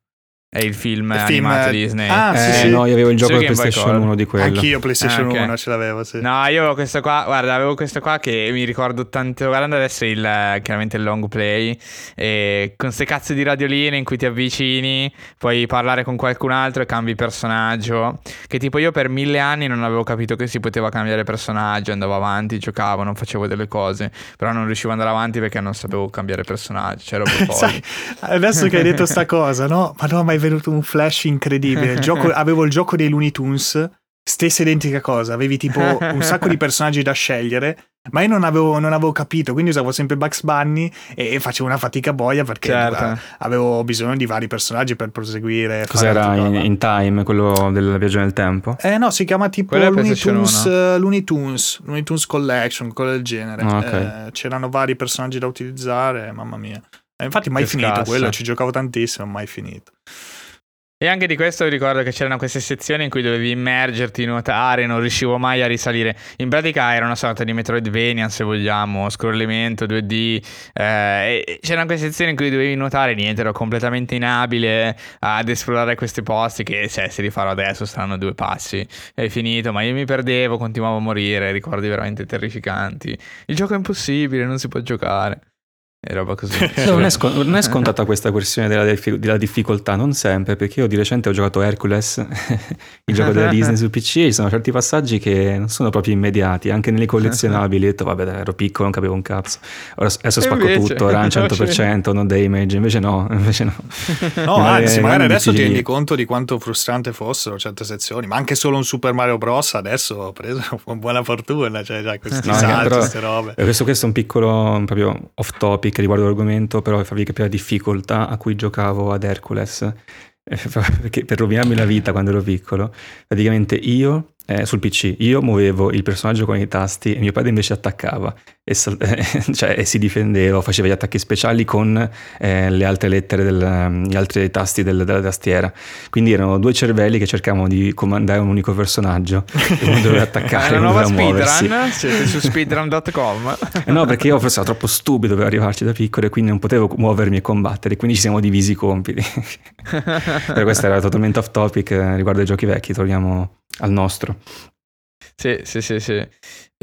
È il film il animato film... Disney. Ah, eh, sì, sì. No, io avevo il gioco di PlayStation 1 di quello. Anch'io PlayStation ah, okay. 1 ce l'avevo, sì. No, io avevo questo qua, guarda, avevo questo qua che mi ricordo tanto, guardando adesso il, chiaramente il long play, e con queste cazzo di radioline in cui ti avvicini, puoi parlare con qualcun altro e cambi personaggio, che tipo io per mille anni non avevo capito che si poteva cambiare personaggio, andavo avanti, giocavo, non facevo delle cose, però non riuscivo ad andare avanti perché non sapevo cambiare personaggio, c'ero cioè, per Sai, adesso che hai detto sta cosa, no? Ma no, ma venuto un flash incredibile. Il gioco, <laughs> avevo il gioco dei Looney Tunes, stessa identica cosa. Avevi tipo un sacco di <laughs> personaggi da scegliere Ma io non avevo, non avevo, capito, quindi usavo sempre Bugs Bunny e, facevo una fatica boia perché certo. avevo bisogno di vari personaggi per proseguire. Cos'era in, in, Time, quello del viaggio nel tempo? Eh no, si chiama tipo Looney Tunes, uh, Looney Tunes, Looney Tunes Collection, quello del genere. Oh, okay. eh, c'erano vari personaggi da utilizzare, mamma mia. Eh, infatti mai che finito scasso. quello, ci giocavo tantissimo, mai finito. E anche di questo ricordo che c'erano queste sezioni in cui dovevi immergerti, nuotare, non riuscivo mai a risalire. In pratica era una sorta di Metroidvania, se vogliamo, scrollimento 2D. Eh, c'erano queste sezioni in cui dovevi nuotare, niente, ero completamente inabile ad esplorare questi posti che cioè, se li farò adesso saranno due passi. È finito, ma io mi perdevo, continuavo a morire, ricordi veramente terrificanti. Il gioco è impossibile, non si può giocare e roba così. <laughs> non, è scon- non, è scontata questa questione della, dif- della, difficoltà, non sempre, perché io di recente ho giocato Hercules, <laughs> il gioco della Disney su PC, e ci sono certi passaggi che non sono proprio immediati, anche nelle collezionabili, ho detto vabbè ero piccolo, non capivo un cazzo, ora adesso spacco invece, tutto, ora 100%, non damage, invece no, <laughs> invece no. No, anzi, magari adesso ti rendi conto di quanto frustrante fossero certe sezioni, ma anche solo un Super Mario Bros. adesso ho preso con buona fortuna, cioè già questi no, salti, queste robe. Questo, questo è un piccolo, proprio off topic, che riguarda l'argomento, però per farvi capire la difficoltà a cui giocavo ad Hercules, <laughs> eh, per rovinarmi la vita quando ero piccolo, praticamente io eh, sul PC. Io muovevo il personaggio con i tasti e mio padre invece attaccava e, sal- <laughs> cioè, e si difendeva, faceva gli attacchi speciali con eh, le altre lettere, del, gli altri tasti del, della tastiera. Quindi erano due cervelli che cercavano di comandare un unico personaggio e uno doveva <laughs> attaccare. È una nuova speedrun? Siete su <laughs> speedrun.com? No, perché io forse ero troppo stupido per arrivarci da piccolo e quindi non potevo muovermi e combattere, quindi ci siamo divisi i compiti. per questo era totalmente off topic eh, riguardo ai giochi vecchi, torniamo al nostro. Sì, sì, sì, sì.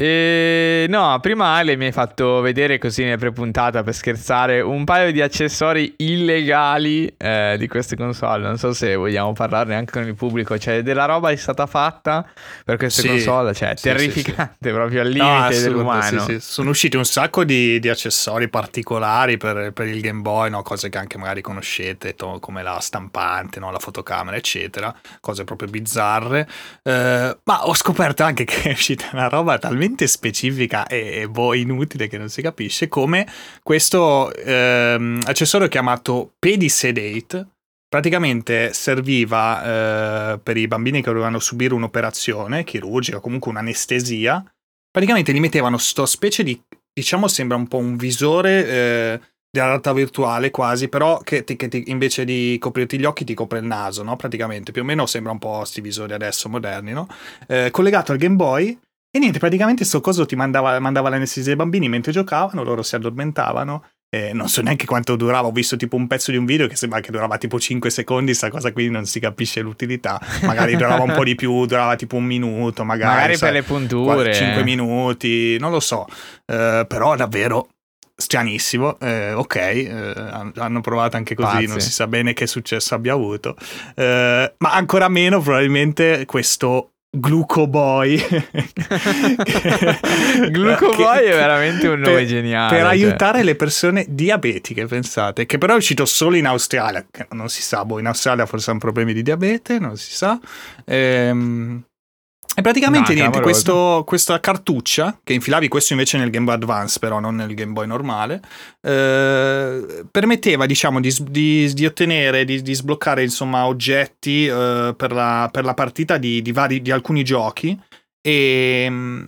E no, prima Ale mi hai fatto vedere così nella prepuntata per scherzare un paio di accessori illegali eh, di queste console. Non so se vogliamo parlarne anche con il pubblico. Cioè, della roba è stata fatta per queste sì, console. Cioè, sì, terrificante, sì, <laughs> proprio al limite no, dell'umano. Sono usciti un sacco di, di accessori particolari per, per, il Game Boy, no? cose che anche magari conoscete, to, come la stampante, no? la fotocamera, eccetera. Cose proprio bizzarre. Eh, ma ho scoperto anche <laughs> che è uscita una roba talmente talmente specifica e, boh, inutile che non si capisce come questo ehm, accessorio chiamato Pedisedate praticamente serviva eh, per i bambini che dovevano subire un'operazione chirurgica, comunque un'anestesia. Praticamente gli mettevano sto specie di, diciamo, sembra un po' un visore eh, di realtà virtuale quasi, però che, ti, che ti, invece di coprirti gli occhi ti copre il naso, no? Praticamente, più o meno sembra un po' questi visori adesso moderni, no? Eh, collegato al Game Boy e niente, praticamente sto coso ti mandava, mandava l'anestesia ai bambini mentre giocavano, loro si addormentavano. Eh, non so neanche quanto durava, ho visto tipo un pezzo di un video che sembra che durava tipo 5 secondi, sta cosa qui non si capisce l'utilità. Magari durava un po' di più, durava tipo un minuto, magari. Magari sai, per le punture. 5 minuti, non lo so. Eh, però davvero stranissimo, eh, ok, eh, hanno provato anche così, Pazzi. non si sa bene che successo abbia avuto, eh, ma ancora meno probabilmente questo Gluco Boy. <laughs> Gluco Boy è veramente un nome per, geniale. Per cioè. aiutare le persone diabetiche, pensate, che però è uscito solo in Australia, non si sa, boh, in Australia forse hanno problemi di diabete, non si sa. Ehm, e praticamente no, niente, questo, questa cartuccia, che infilavi questo invece nel Game Boy Advance, però non nel Game Boy normale, eh, permetteva diciamo di, di, di ottenere, di, di, sbloccare insomma oggetti eh, per, la, per, la, partita di, vari, di alcuni giochi. E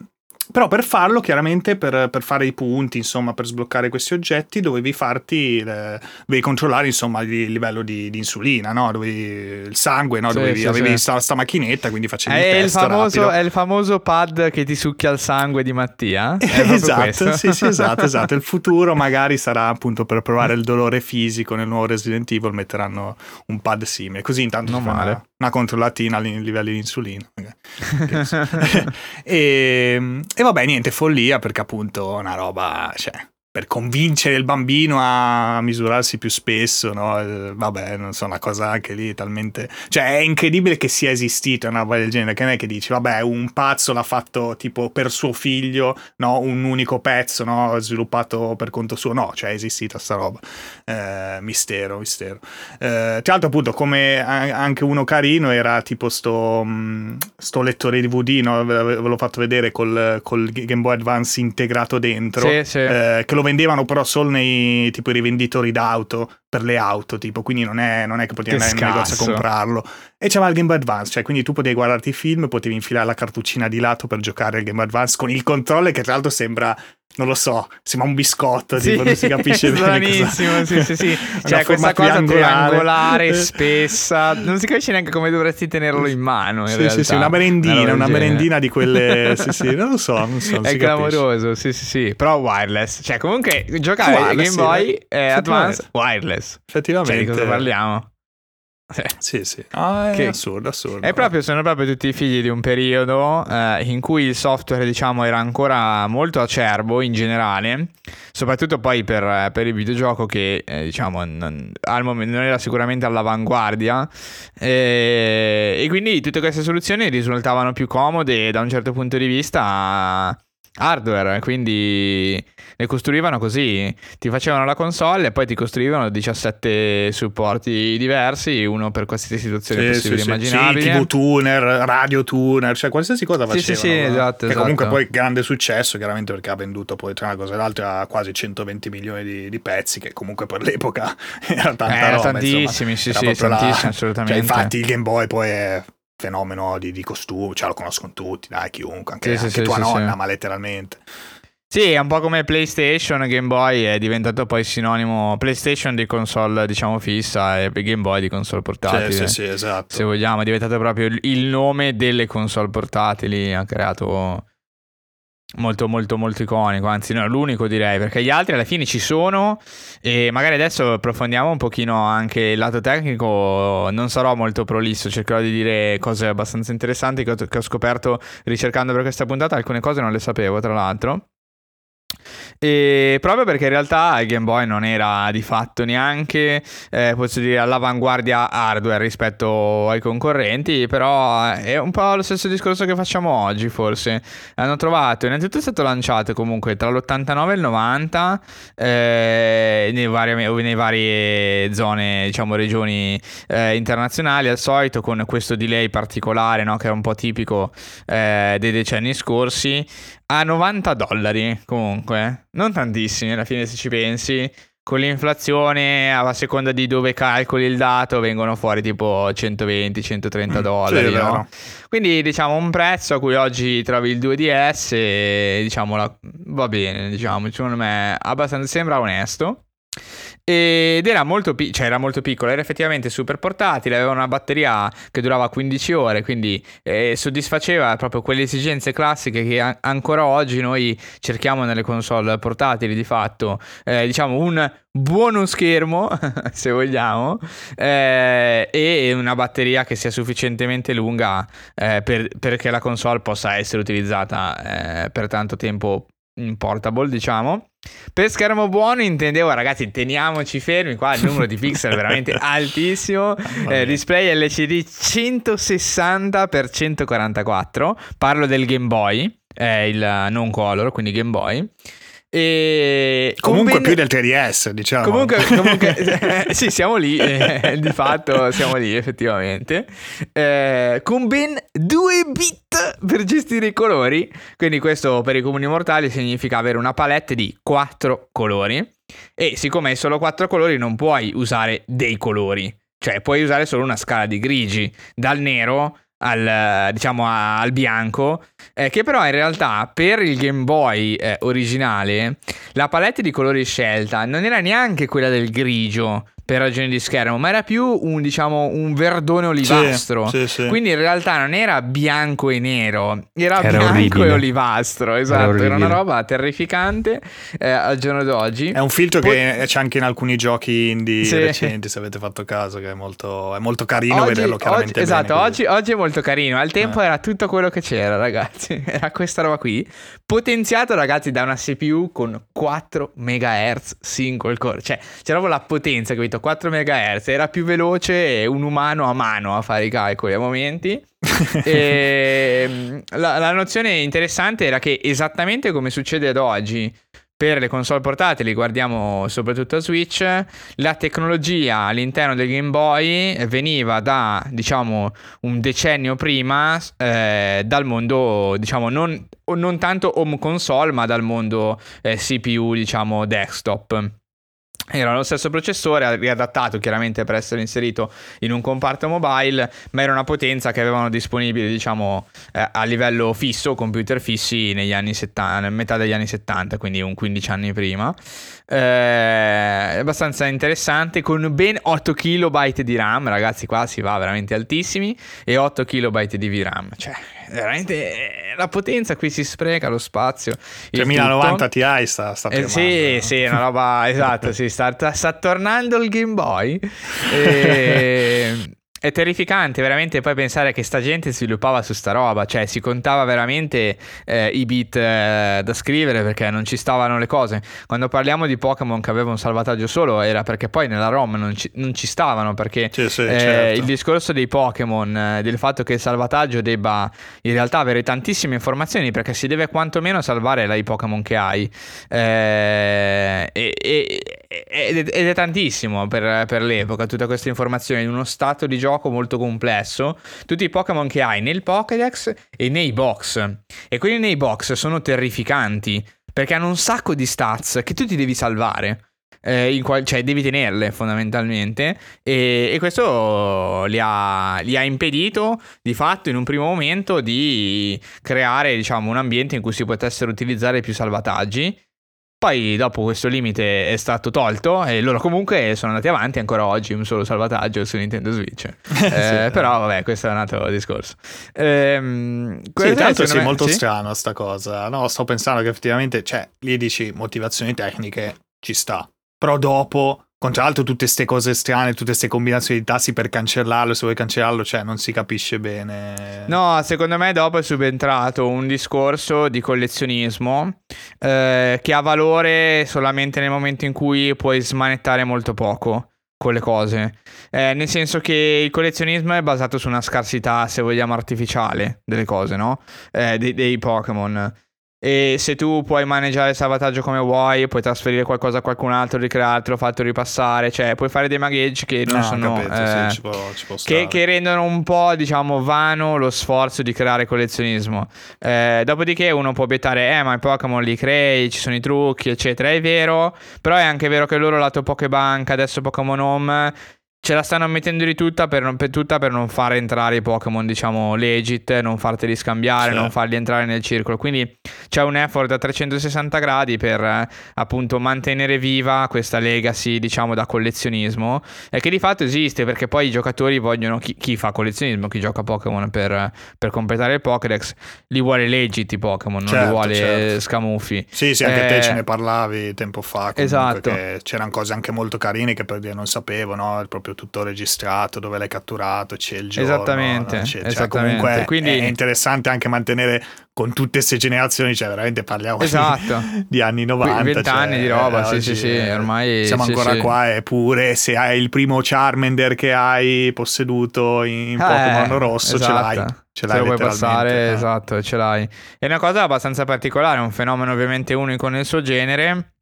però per farlo, chiaramente, per, per, fare i punti, insomma, per sbloccare questi oggetti, dovevi farti, eh, dovevi controllare, insomma, il livello di, di insulina, no? Dovevi, il sangue, no? Sì, dovevi, sì, avevi sì. Sta, sta, macchinetta, quindi facevi è il, il famoso, È il famoso pad che ti succhia il sangue di Mattia? <laughs> esatto, sì, sì, esatto, esatto. Il futuro <laughs> magari sarà appunto per provare il dolore fisico nel nuovo Resident Evil, metteranno un pad simile, così intanto non male. Una, una controllatina ai livelli di insulina. <laughs> e, e vabbè, niente, follia perché appunto una roba, cioè, per convincere il bambino a misurarsi più spesso, no? Eh, vabbè, non so, una cosa anche lì talmente... Cioè, è incredibile che sia esistita una roba del genere, che non è che dici, vabbè, un pazzo l'ha fatto tipo per suo figlio, no? Un unico pezzo, no? Sviluppato per conto suo. No, cioè è esistita sta roba. Eh, mistero, mistero. Eh, tra l'altro, appunto, come anche uno carino era tipo sto, mm, sto lettore DVD, no? Ve l'ho fatto vedere col, col Game Boy Advance integrato dentro. Sì, sì. Eh, che lo vendevano però solo nei tipo i rivenditori d'auto per le auto, tipo, quindi non è, non è che potevi che andare in negozio a comprarlo. E c'era il Game Boy Advance, cioè quindi tu potevi guardarti il film, potevi infilare la cartuccina di lato per giocare al Game Boy Advance con il controller che tra l'altro sembra non lo so, sembra un biscotto, sì, tipo, non si capisce <laughs> bene cosa... sì, sì, sì. <laughs> cioè questa cosa triangolare, spessa, non si capisce neanche come dovresti tenerlo in mano, in sì, realtà. Sì, sì, una merendina, una merendina di quelle... <laughs> sì, sì, non lo so, non so non È clamoroso, sì, sì, sì, però wireless. Cioè comunque giocare wireless, Game Boy eh, Advance wireless. Effettivamente. Cioè di cosa parliamo? <laughs> Sì, sì. Ah, è che assurdo, assurdo. È proprio, sono proprio tutti i figli di un periodo eh, in cui il software, diciamo, era ancora molto acerbo in generale, soprattutto poi per, per il videogioco che, eh, diciamo, non, al momento non era sicuramente all'avanguardia e, e quindi tutte queste soluzioni risultavano più comode da un certo punto di vista hardware, quindi le costruivano così, ti facevano la console e poi ti costruivano 17 supporti diversi, uno per qualsiasi situazione sì, possibile sì, immaginabile. Sì, TV tuner, radio tuner, cioè qualsiasi cosa facevano. Sì, sì, sì, esatto. Che esatto. comunque poi grande successo, chiaramente perché ha venduto poi tra una cosa e l'altra quasi 120 milioni di, di, pezzi, che comunque per l'epoca <laughs> era tanta eh, roba. Tantissimi, insomma, sì, sì, tantissimi, assolutamente. Cioè, infatti il Game Boy poi è fenomeno di, di costume, cioè lo conoscono tutti, dai, chiunque, anche, sì, anche sì, tua sì, nonna, ma letteralmente. Sì, è un po' come PlayStation, Game Boy è diventato poi sinonimo PlayStation di console, diciamo, fissa e Game Boy di console portatile. Sì, sì, sì, esatto. Se vogliamo, è diventato proprio il nome delle console portatili, ha creato molto molto molto iconico, anzi no, l'unico direi, perché gli altri alla fine ci sono e magari adesso approfondiamo un pochino anche il lato tecnico, non sarò molto prolisso, cercherò di dire cose abbastanza interessanti che ho, che ho scoperto ricercando per questa puntata, alcune cose non le sapevo tra l'altro. E proprio perché in realtà il Game Boy non era di fatto neanche, eh, posso dire, all'avanguardia hardware rispetto ai concorrenti, però è un po' lo stesso discorso che facciamo oggi forse. Hanno trovato, innanzitutto è stato lanciato comunque tra l'89 e il 90 eh, nei vari, nelle varie zone, diciamo regioni eh, internazionali, al solito con questo delay particolare no, che è un po' tipico eh, dei decenni scorsi a 90 dollari comunque, non tantissimi alla fine se ci pensi. Con l'inflazione, a seconda di dove calcoli il dato, vengono fuori tipo 120-130 dollari. Sì, no? Quindi diciamo un prezzo a cui oggi trovi il 2DS, e, diciamo va bene, diciamo, secondo me abbastanza sembra onesto. Ed era molto, pi- cioè era molto piccolo, era effettivamente super portatile, aveva una batteria che durava 15 ore, quindi eh, soddisfaceva proprio quelle esigenze classiche che a- ancora oggi noi cerchiamo nelle console portatili di fatto. Eh, diciamo un buono schermo, <laughs> se vogliamo, eh, e una batteria che sia sufficientemente lunga eh, per- perché la console possa essere utilizzata eh, per tanto tempo in portable, diciamo. Per schermo buono intendevo, ragazzi, teniamoci fermi, qua il numero di pixel è veramente <laughs> altissimo, eh, display LCD 160x144, parlo del Game Boy, eh, il non color, quindi Game Boy. E comunque ben... più del 3DS, diciamo. Comunque, <laughs> comunque sì, siamo lì, eh, <laughs> di fatto siamo lì effettivamente. Eh, con ben 2 bit per gestire i colori. Quindi questo per i comuni mortali significa avere una palette di 4 colori. E siccome hai solo 4 colori non puoi usare dei colori. Cioè puoi usare solo una scala di grigi, dal nero al, diciamo, al bianco, eh, che però in realtà per il Game Boy eh, originale la palette di colori scelta non era neanche quella del grigio, per ragioni di schermo, ma era più un, diciamo, un verdone olivastro. Sì, sì, sì. Quindi in realtà non era bianco e nero, era, Era bianco orribile. e olivastro. Esatto, era, orribile. una roba terrificante eh, al giorno d'oggi. È un filtro Poi- che c'è anche in alcuni giochi indie Sì. recenti, se avete fatto caso, che è molto, è molto carino Oggi- vederlo chiaramente oggi- bene esatto, oggi, oggi è molto carino. Al tempo Eh. era tutto quello che c'era, ragazzi. <laughs> Era questa roba qui. Potenziato, ragazzi, da una CPU con 4 MHz single core. Cioè, c'era proprio la potenza, capito? 4 MHz. Era più veloce un umano a mano a fare i calcoli a momenti. <laughs> E, mm, la, la nozione interessante era che esattamente come succede ad oggi per le console portatili, guardiamo soprattutto a Switch, la tecnologia all'interno del Game Boy veniva da, diciamo, un decennio prima eh, dal mondo, diciamo, non, non tanto home console, ma dal mondo eh, CPU, diciamo, desktop. Era lo stesso processore, riadattato chiaramente per essere inserito in un comparto mobile, ma era una potenza che avevano disponibile, diciamo, eh, a livello fisso, computer fissi negli anni 70, nel metà degli anni 70, quindi un 15 anni prima. Eh, abbastanza interessante, con ben 8 KB di RAM, ragazzi, qua si va veramente altissimi, e 8 KB di VRAM. Cioè, veramente eh, la potenza qui si spreca, lo spazio. il Cioè, tutto. 1090 Ti sta, sta Eh, sì, no? sì, una roba <laughs> esatto, sì, sta, sta tornando il Game Boy. E- <laughs> È terrificante veramente poi pensare che sta gente sviluppava su sta roba, cioè si contava veramente eh, i bit eh, da scrivere perché non ci stavano le cose. Quando parliamo di Pokémon che aveva un salvataggio solo era perché poi nella ROM non ci, non ci stavano perché Sì, sì, eh, certo. il discorso dei Pokémon, eh, del fatto che il salvataggio debba in realtà avere tantissime informazioni perché si deve quantomeno salvare i Pokémon che hai. Eh, e- e- ed, è, tantissimo per, per l'epoca, tutte queste informazioni in uno stato di gioco molto complesso. Tutti i Pokémon che hai nel Pokédex e nei box. E quelli nei box sono terrificanti perché hanno un sacco di stats che tu ti devi salvare. eh, qual- cioè devi tenerle fondamentalmente e, e questo li ha, li ha impedito di fatto in un primo momento di creare diciamo un ambiente in cui si potessero utilizzare più salvataggi poi dopo questo limite è stato tolto e loro comunque sono andati avanti ancora oggi un solo salvataggio su Nintendo Switch <laughs> Eh, però vabbè questo è un altro discorso Ehm, Sì, secondo sì, me- molto sì? strano sta cosa. No, sto pensando che effettivamente, cioè, lì dici motivazioni tecniche, ci sta. Però dopo, con tra l'altro tutte queste cose strane, tutte queste combinazioni di tassi per cancellarlo, se vuoi cancellarlo, cioè, non si capisce bene. No, secondo me dopo è subentrato un discorso di collezionismo eh, che ha valore solamente nel momento in cui puoi smanettare molto poco con le cose. Eh, nel senso che il collezionismo è basato su una scarsità, se vogliamo, artificiale delle cose, no? Eh, dei, dei Pokémon. E se tu puoi maneggiare il salvataggio come vuoi, puoi trasferire qualcosa a qualcun altro, ricreartelo, fatto ripassare, cioè puoi fare dei magheggi che non No, sono... capito, eh, sì, ci può, ci può che, che rendono un po', diciamo, vano lo sforzo di creare collezionismo. Eh, dopodiché uno può obiettare, eh, ma i Pokémon li crei, ci sono i trucchi, eccetera. È vero, però è anche vero che loro lato Pokébank, adesso Pokémon Home, ce la stanno mettendo di tutta per non, per tutta per non far entrare i Pokémon, diciamo, legit, non farteli scambiare, Certo. non farli entrare nel circolo. Quindi c'è un effort a 360 gradi per eh, appunto mantenere viva questa legacy, diciamo, da collezionismo. E che di fatto esiste perché poi i giocatori vogliono chi, chi fa collezionismo, chi gioca Pokémon per, per completare il Pokédex, li vuole legit i Pokémon, non li Certo, vuole certo. scamuffi. Sì, sì, anche Eh, te ce ne parlavi tempo fa. comunque, Esatto. che c'erano cose anche molto carine che per dire non sapevo, no? È proprio tutto registrato, dove l'hai catturato, c'è il giorno. Esattamente, no? C'è- cioè, esattamente. comunque Quindi- è interessante anche mantenere con tutte queste generazioni, cioè veramente parliamo di- Esatto. <laughs> di, anni 90. 20 cioè, anni di roba, sì, oggi, sì, sì, eh, ormai Siamo sì, ancora sì. qua, eppure se hai il primo Charmander che hai posseduto in Eh, Pokémon Rosso, ce l'hai. esatto. Ce Se l'hai lo puoi passare, eh. esatto, ce l'hai. È una cosa abbastanza particolare, un fenomeno ovviamente unico nel suo genere.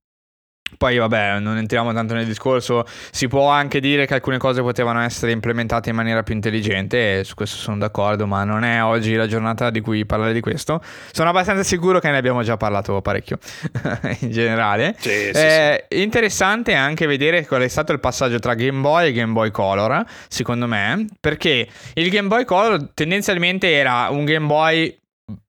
Poi vabbè, non entriamo tanto nel discorso, si può anche dire che alcune cose potevano essere implementate in maniera più intelligente e su questo sono d'accordo, ma non è oggi la giornata di cui parlare di questo. Sono abbastanza sicuro che ne abbiamo già parlato parecchio <laughs> in generale. Sì, sì, sì. Eh, Interessante anche vedere qual è stato il passaggio tra Game Boy e Game Boy Color, secondo me, perché il Game Boy Color tendenzialmente era un Game Boy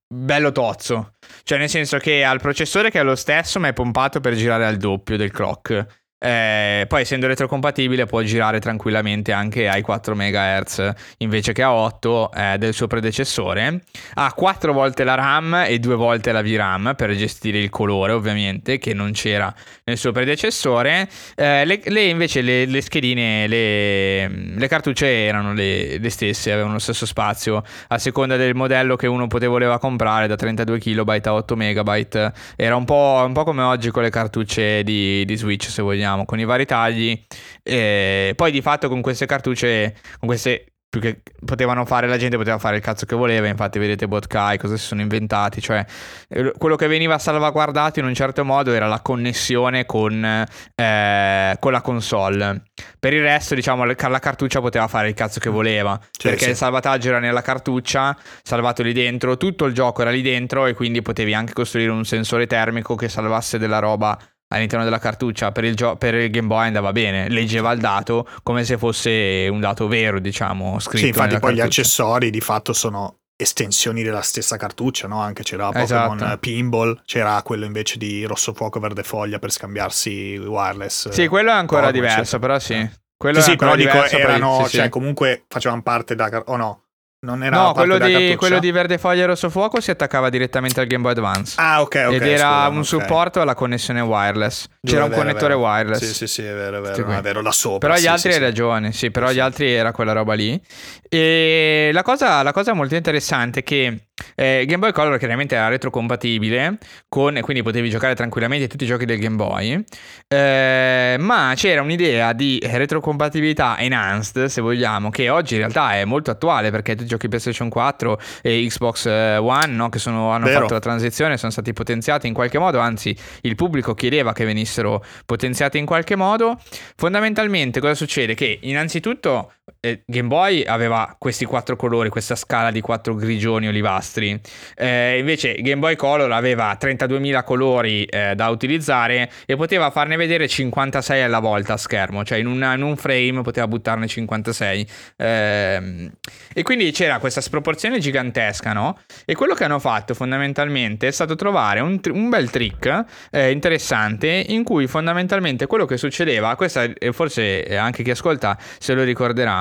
bello tozzo, cioè nel senso che ha il processore che è lo stesso ma è pompato per girare al doppio del clock. Eh, poi essendo retrocompatibile può girare tranquillamente anche ai 4 MHz invece che a 8 eh, del suo predecessore. Ha 4 volte la RAM e 2 volte la VRAM per gestire il colore ovviamente che non c'era nel suo predecessore. Eh, le, le, invece le, le schedine, le, le, cartucce erano le, stesse, avevano lo stesso spazio a seconda del modello che uno poteva voleva comprare da 32 KB a 8 MB. Era un po', un po', come oggi con le cartucce di, di Switch, se vogliamo, con i vari tagli. E poi di fatto con queste cartucce, con queste più che potevano fare la gente poteva fare il cazzo che voleva infatti vedete Botkai cosa si sono inventati cioè eh, quello che veniva salvaguardato in un certo modo era la connessione con, eh, con la console per il resto diciamo la cartuccia poteva fare il cazzo che voleva cioè, perché sì. il salvataggio era nella cartuccia salvato lì dentro tutto il gioco era lì dentro e quindi potevi anche costruire un sensore termico che salvasse della roba all'interno della cartuccia per il, gio- per il, Game Boy andava bene, leggeva il dato come se fosse un dato vero, diciamo, scritto. Sì, infatti poi cartuccia. gli accessori di fatto sono estensioni della stessa cartuccia, no? Anche c'era Pokémon esatto. Pinball, c'era quello invece di Rosso Fuoco Verde Foglia per scambiarsi wireless. Sì, quello è ancora diverso, però sì. Eh. Quello sì, sì però dico, erano, sì, cioè sì. comunque facevano parte da... o no? Non era no, quello di, quello di, Verde Foglia e Rosso Fuoco si attaccava direttamente al Game Boy Advance. Ah, ok, ok. Ed era scusa, un okay. supporto alla connessione wireless. C'era un connettore wireless. Sì, sì, sì, è vero, è vero. È vero, da sopra. Però gli sì, altri sì, hai ragione, sì, però gli altri era quella roba lì. E la cosa, la cosa molto interessante è che eh, Game Boy Color chiaramente era retrocompatibile, con, quindi potevi giocare tranquillamente tutti i giochi del Game Boy, eh, ma c'era un'idea di retrocompatibilità enhanced, se vogliamo, che oggi in realtà è molto attuale perché tutti giochi PlayStation 4 e Xbox eh, One no, che sono, hanno Vero. fatto la transizione sono stati potenziati in qualche modo, anzi il pubblico chiedeva che venissero potenziati in qualche modo. Fondamentalmente cosa succede? Che innanzitutto Game Boy aveva questi quattro colori, questa scala di quattro grigioni olivastri. Eh, invece Game Boy Color aveva 32.000 colori eh, da utilizzare e poteva farne vedere 56 alla volta a schermo, cioè in, una, in un frame poteva buttarne 56. Ehm, e quindi c'era questa sproporzione gigantesca, no? E quello che hanno fatto fondamentalmente è stato trovare un, un bel trick eh, interessante in cui fondamentalmente quello che succedeva, questa forse anche chi ascolta se lo ricorderà,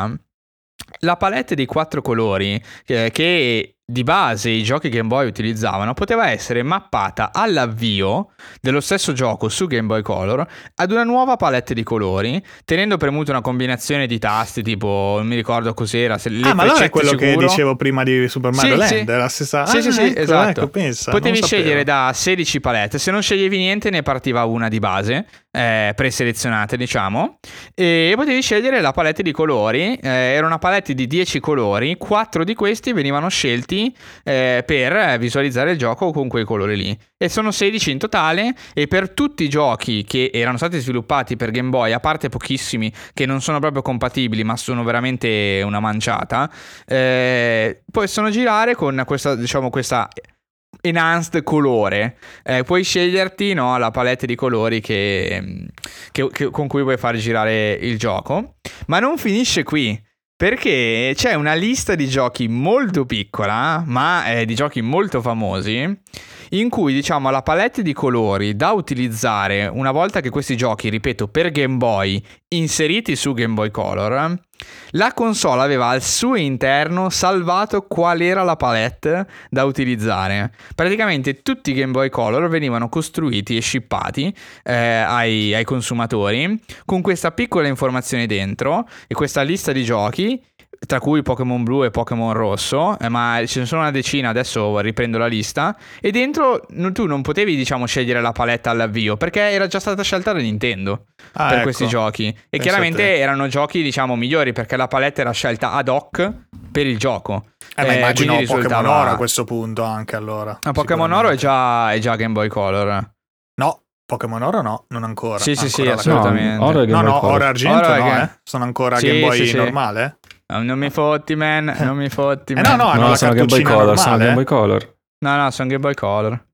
la palette dei quattro colori eh, che di base i giochi Game Boy utilizzavano poteva essere mappata all'avvio dello stesso gioco su Game Boy Color ad una nuova palette di colori, tenendo premuto una combinazione di tasti tipo, non mi ricordo cos'era, se Ah, ma allora è quello sicuro. che dicevo prima di Super Mario sì, Land, sì. la stessa Sì, ah, sì, sì, ecco, esatto. Ecco, pensa, Potevi scegliere da 16 palette, se non sceglievi niente ne partiva una di base, eh, preselezionate, diciamo, e potevi scegliere la palette di colori, eh, era una palette di 10 colori, 4 di questi venivano scelti eh, per visualizzare il gioco con quei colori lì. E sono 16 in totale e per tutti i giochi che erano stati sviluppati per Game Boy, a parte pochissimi che non sono proprio compatibili ma sono veramente una manciata, eh, possono girare con questa, diciamo, questa enhanced colore. Eh, puoi sceglierti no, la palette di colori che, che, che, con cui puoi far girare il gioco. Ma non finisce qui. Perché c'è una lista di giochi molto piccola, ma eh, di giochi molto famosi, in cui diciamo la palette di colori da utilizzare una volta che questi giochi, ripeto, per Game Boy inseriti su Game Boy Color, la console aveva al suo interno salvato qual era la palette da utilizzare. Praticamente tutti i Game Boy Color venivano costruiti e shippati eh, ai, ai consumatori con questa piccola informazione dentro e questa lista di giochi tra cui Pokémon blu e Pokémon rosso, eh, ma ce ne sono una decina, adesso riprendo la lista, e dentro tu non potevi diciamo scegliere la paletta all'avvio, perché era già stata scelta da Nintendo ah, per ecco. questi giochi, e Penso chiaramente erano giochi diciamo migliori, perché la paletta era scelta ad hoc per il gioco. Eh, ma eh, immagino Pokémon Oro a questo punto anche allora. Ah, Pokémon Oro è già, è già Game Boy Color. No, Pokémon Oro no, non ancora. Sì, sì, sì, assolutamente. No, oro no, no, Oro Argento oro no, eh? Sono ancora sì, Game Boy sì, normale? Non mi fotti, man. Non mi fotti, man. Eh no, no, no, sono Game Boy Color. Sono Game Boy Color. No, no, sono Game Boy Color.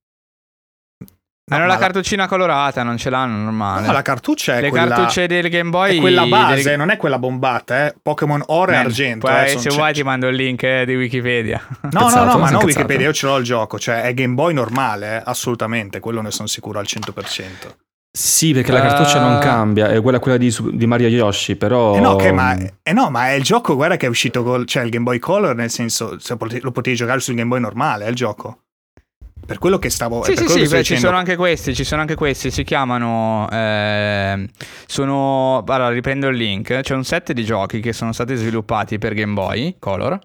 Hanno la cartuccina colorata, non ce l'hanno normale. No, la cartuccia è Le quella... cartucce del Game Boy... È quella base, del... non è quella bombata, eh. Pokémon Oro e Argento. Poi, eh, se vuoi ti mando il link eh, di Wikipedia. No, no, no, ma non Wikipedia, io ce l'ho il gioco. Cioè, è Game Boy normale, eh, assolutamente. Quello ne sono sicuro al 100%. Sì, perché la cartuccia uh... non cambia, è uguale a quella di, di Mario Yoshi, però... Eh no, okay, ma, eh no, ma è il gioco, guarda che è uscito col cioè, il Game Boy Color, nel senso, lo potevi giocare sul Game Boy normale, è il gioco. Per quello che stavo... Sì, sì, sì, beh, ci sono anche questi, ci sono anche questi, si chiamano... Eh, sono... Allora, riprendo il link, c'è un set di giochi che sono stati sviluppati per Game Boy Color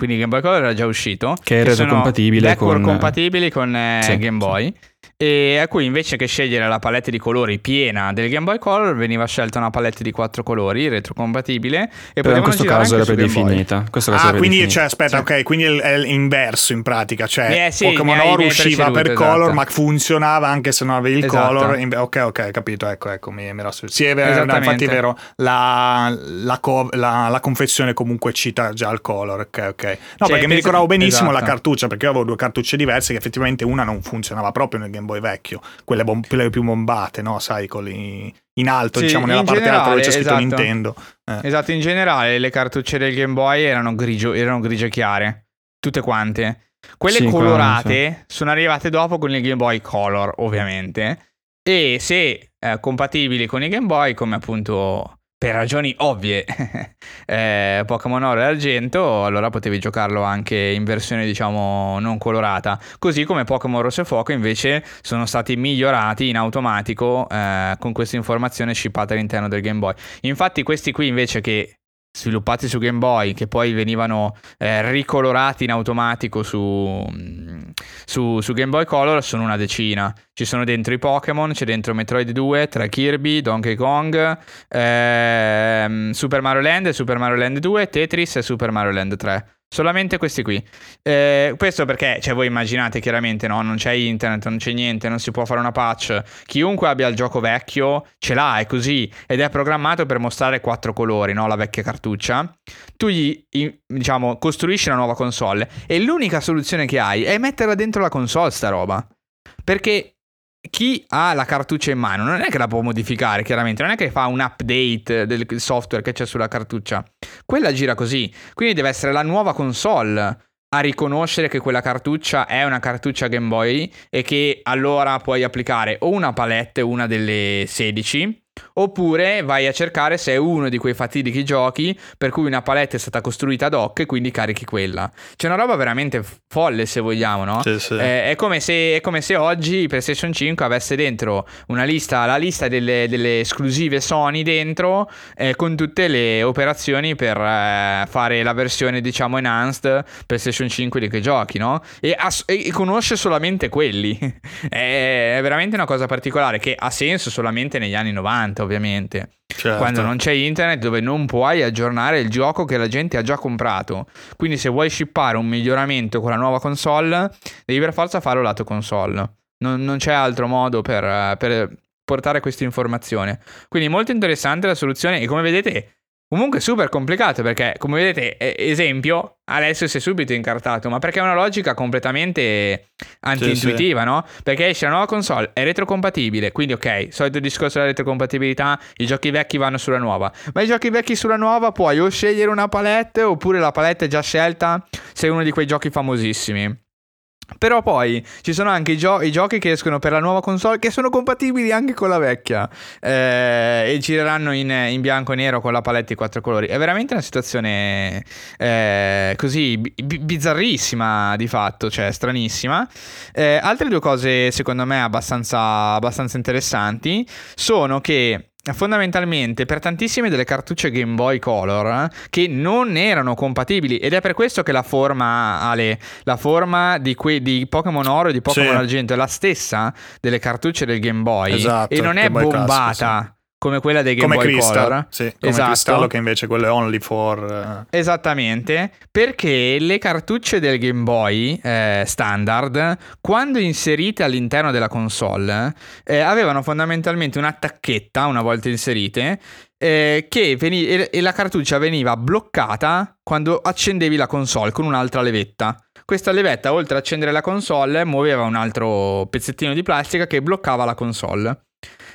quindi Game Boy Color era già uscito. Che è reso compatibile con... compatibili con eh, sì, Game Boy. Sì e a cui invece che scegliere la palette di colori piena del Game Boy Color veniva scelta una palette di quattro colori retrocompatibile e però in questo caso era predefinita questo caso ah quindi cioè, aspetta sì. ok quindi è l'inverso in pratica cioè eh, sì, Pokémon Oro usciva per esatto. color ma funzionava anche se non avevi il esatto. color ok ok capito ecco ecco mi, mi ero sì è vero infatti è vero la, la, co- la, la, confezione comunque cita già il color ok ok no cioè, perché mi ricordavo benissimo esatto. la cartuccia perché io avevo due cartucce diverse che effettivamente una non funzionava proprio nel Game Boy Boy vecchio, quelle, bom- quelle più bombate, no? Sai, con li in alto, sì, diciamo, nella parte generale, alta dove c'è scritto esatto. Nintendo. Eh. Esatto, in generale le cartucce del Game Boy erano, grigio, erano grigie chiare, tutte quante. Quelle sì, colorate sì. sono arrivate dopo con il Game Boy Color, ovviamente. E se eh, compatibili con i Game Boy, come appunto per ragioni ovvie <laughs> eh, Pokémon Oro e Argento, allora potevi giocarlo anche in versione diciamo non colorata. Così come Pokémon Rosso e Fuoco invece sono stati migliorati in automatico eh, con questa informazione scippata all'interno del Game Boy. Infatti questi qui invece che sviluppati su Game Boy che poi venivano eh, ricolorati in automatico su, su, su, Game Boy Color sono una decina. Ci sono dentro i Pokémon, c'è dentro Metroid 2, 3 Kirby, Donkey Kong, ehm, Super Mario Land, Super Mario Land 2, Tetris e Super Mario Land 3. Solamente questi qui. Eh, questo perché, cioè, voi immaginate chiaramente, no? Non c'è internet, non c'è niente, non si può fare una patch. Chiunque abbia il gioco vecchio ce l'ha, è così. Ed è programmato per mostrare quattro colori, no? La vecchia cartuccia. Tu gli, diciamo, costruisci una nuova console. E l'unica soluzione che hai è metterla dentro la console, sta roba. Perché chi ha la cartuccia in mano non è che la può modificare, chiaramente, non è che fa un update del software che c'è sulla cartuccia. Quella gira così. Quindi deve essere la nuova console a riconoscere che quella cartuccia è una cartuccia Game Boy e che allora puoi applicare o una palette, una delle 16 Oppure vai a cercare se è uno di quei fatidici giochi per cui una palette è stata costruita ad hoc e quindi carichi quella. C'è una roba veramente folle se vogliamo, no? Sì, sì. Eh, è, come se, è, come se, oggi PlayStation 5 avesse dentro una lista, la lista delle, delle esclusive Sony dentro eh, con tutte le operazioni per eh, fare la versione diciamo enhanced PlayStation 5 di quei giochi, no? E, ass- e conosce solamente quelli. <laughs> è, è veramente una cosa particolare che ha senso solamente negli anni 90 90 ovviamente. Certo. Quando non c'è internet dove non puoi aggiornare il gioco che la gente ha già comprato. Quindi se vuoi shippare un miglioramento con la nuova console, devi per forza farlo lato console. Non, non c'è altro modo per, per portare questa informazione. Quindi molto interessante la soluzione e come vedete Comunque super complicato perché, come vedete, esempio, adesso si è subito incartato, ma perché è una logica completamente anti-intuitiva, sì, no? Perché esce la nuova console, è retrocompatibile, quindi ok, solito discorso della retrocompatibilità, i giochi vecchi vanno sulla nuova, ma i giochi vecchi sulla nuova puoi o scegliere una palette oppure la palette è già scelta se è uno di quei giochi famosissimi. Però poi ci sono anche i, gio- i, giochi che escono per la nuova console che sono compatibili anche con la vecchia eh, e gireranno in, in, bianco e nero con la palette di quattro colori. È veramente una situazione eh, così b- bizzarrissima di fatto, cioè stranissima. Eh, altre due cose secondo me abbastanza, abbastanza interessanti sono che fondamentalmente per tantissime delle cartucce Game Boy Color che non erano compatibili ed è per questo che la forma Ale, la forma di, que- di Pokémon Oro e di Pokémon sì. Argento è la stessa delle cartucce del Game Boy esatto, e non è bombata classico, sì come quella dei Game come Boy Crystal, Color. Sì, come esatto. Cristallo che invece quello è only for... Uh... Esattamente, perché le cartucce del Game Boy eh, standard, quando inserite all'interno della console, eh, avevano fondamentalmente una tacchetta, una volta inserite, eh, che veni- e la cartuccia veniva bloccata quando accendevi la console con un'altra levetta. Questa levetta, oltre a accendere la console, muoveva un altro pezzettino di plastica che bloccava la console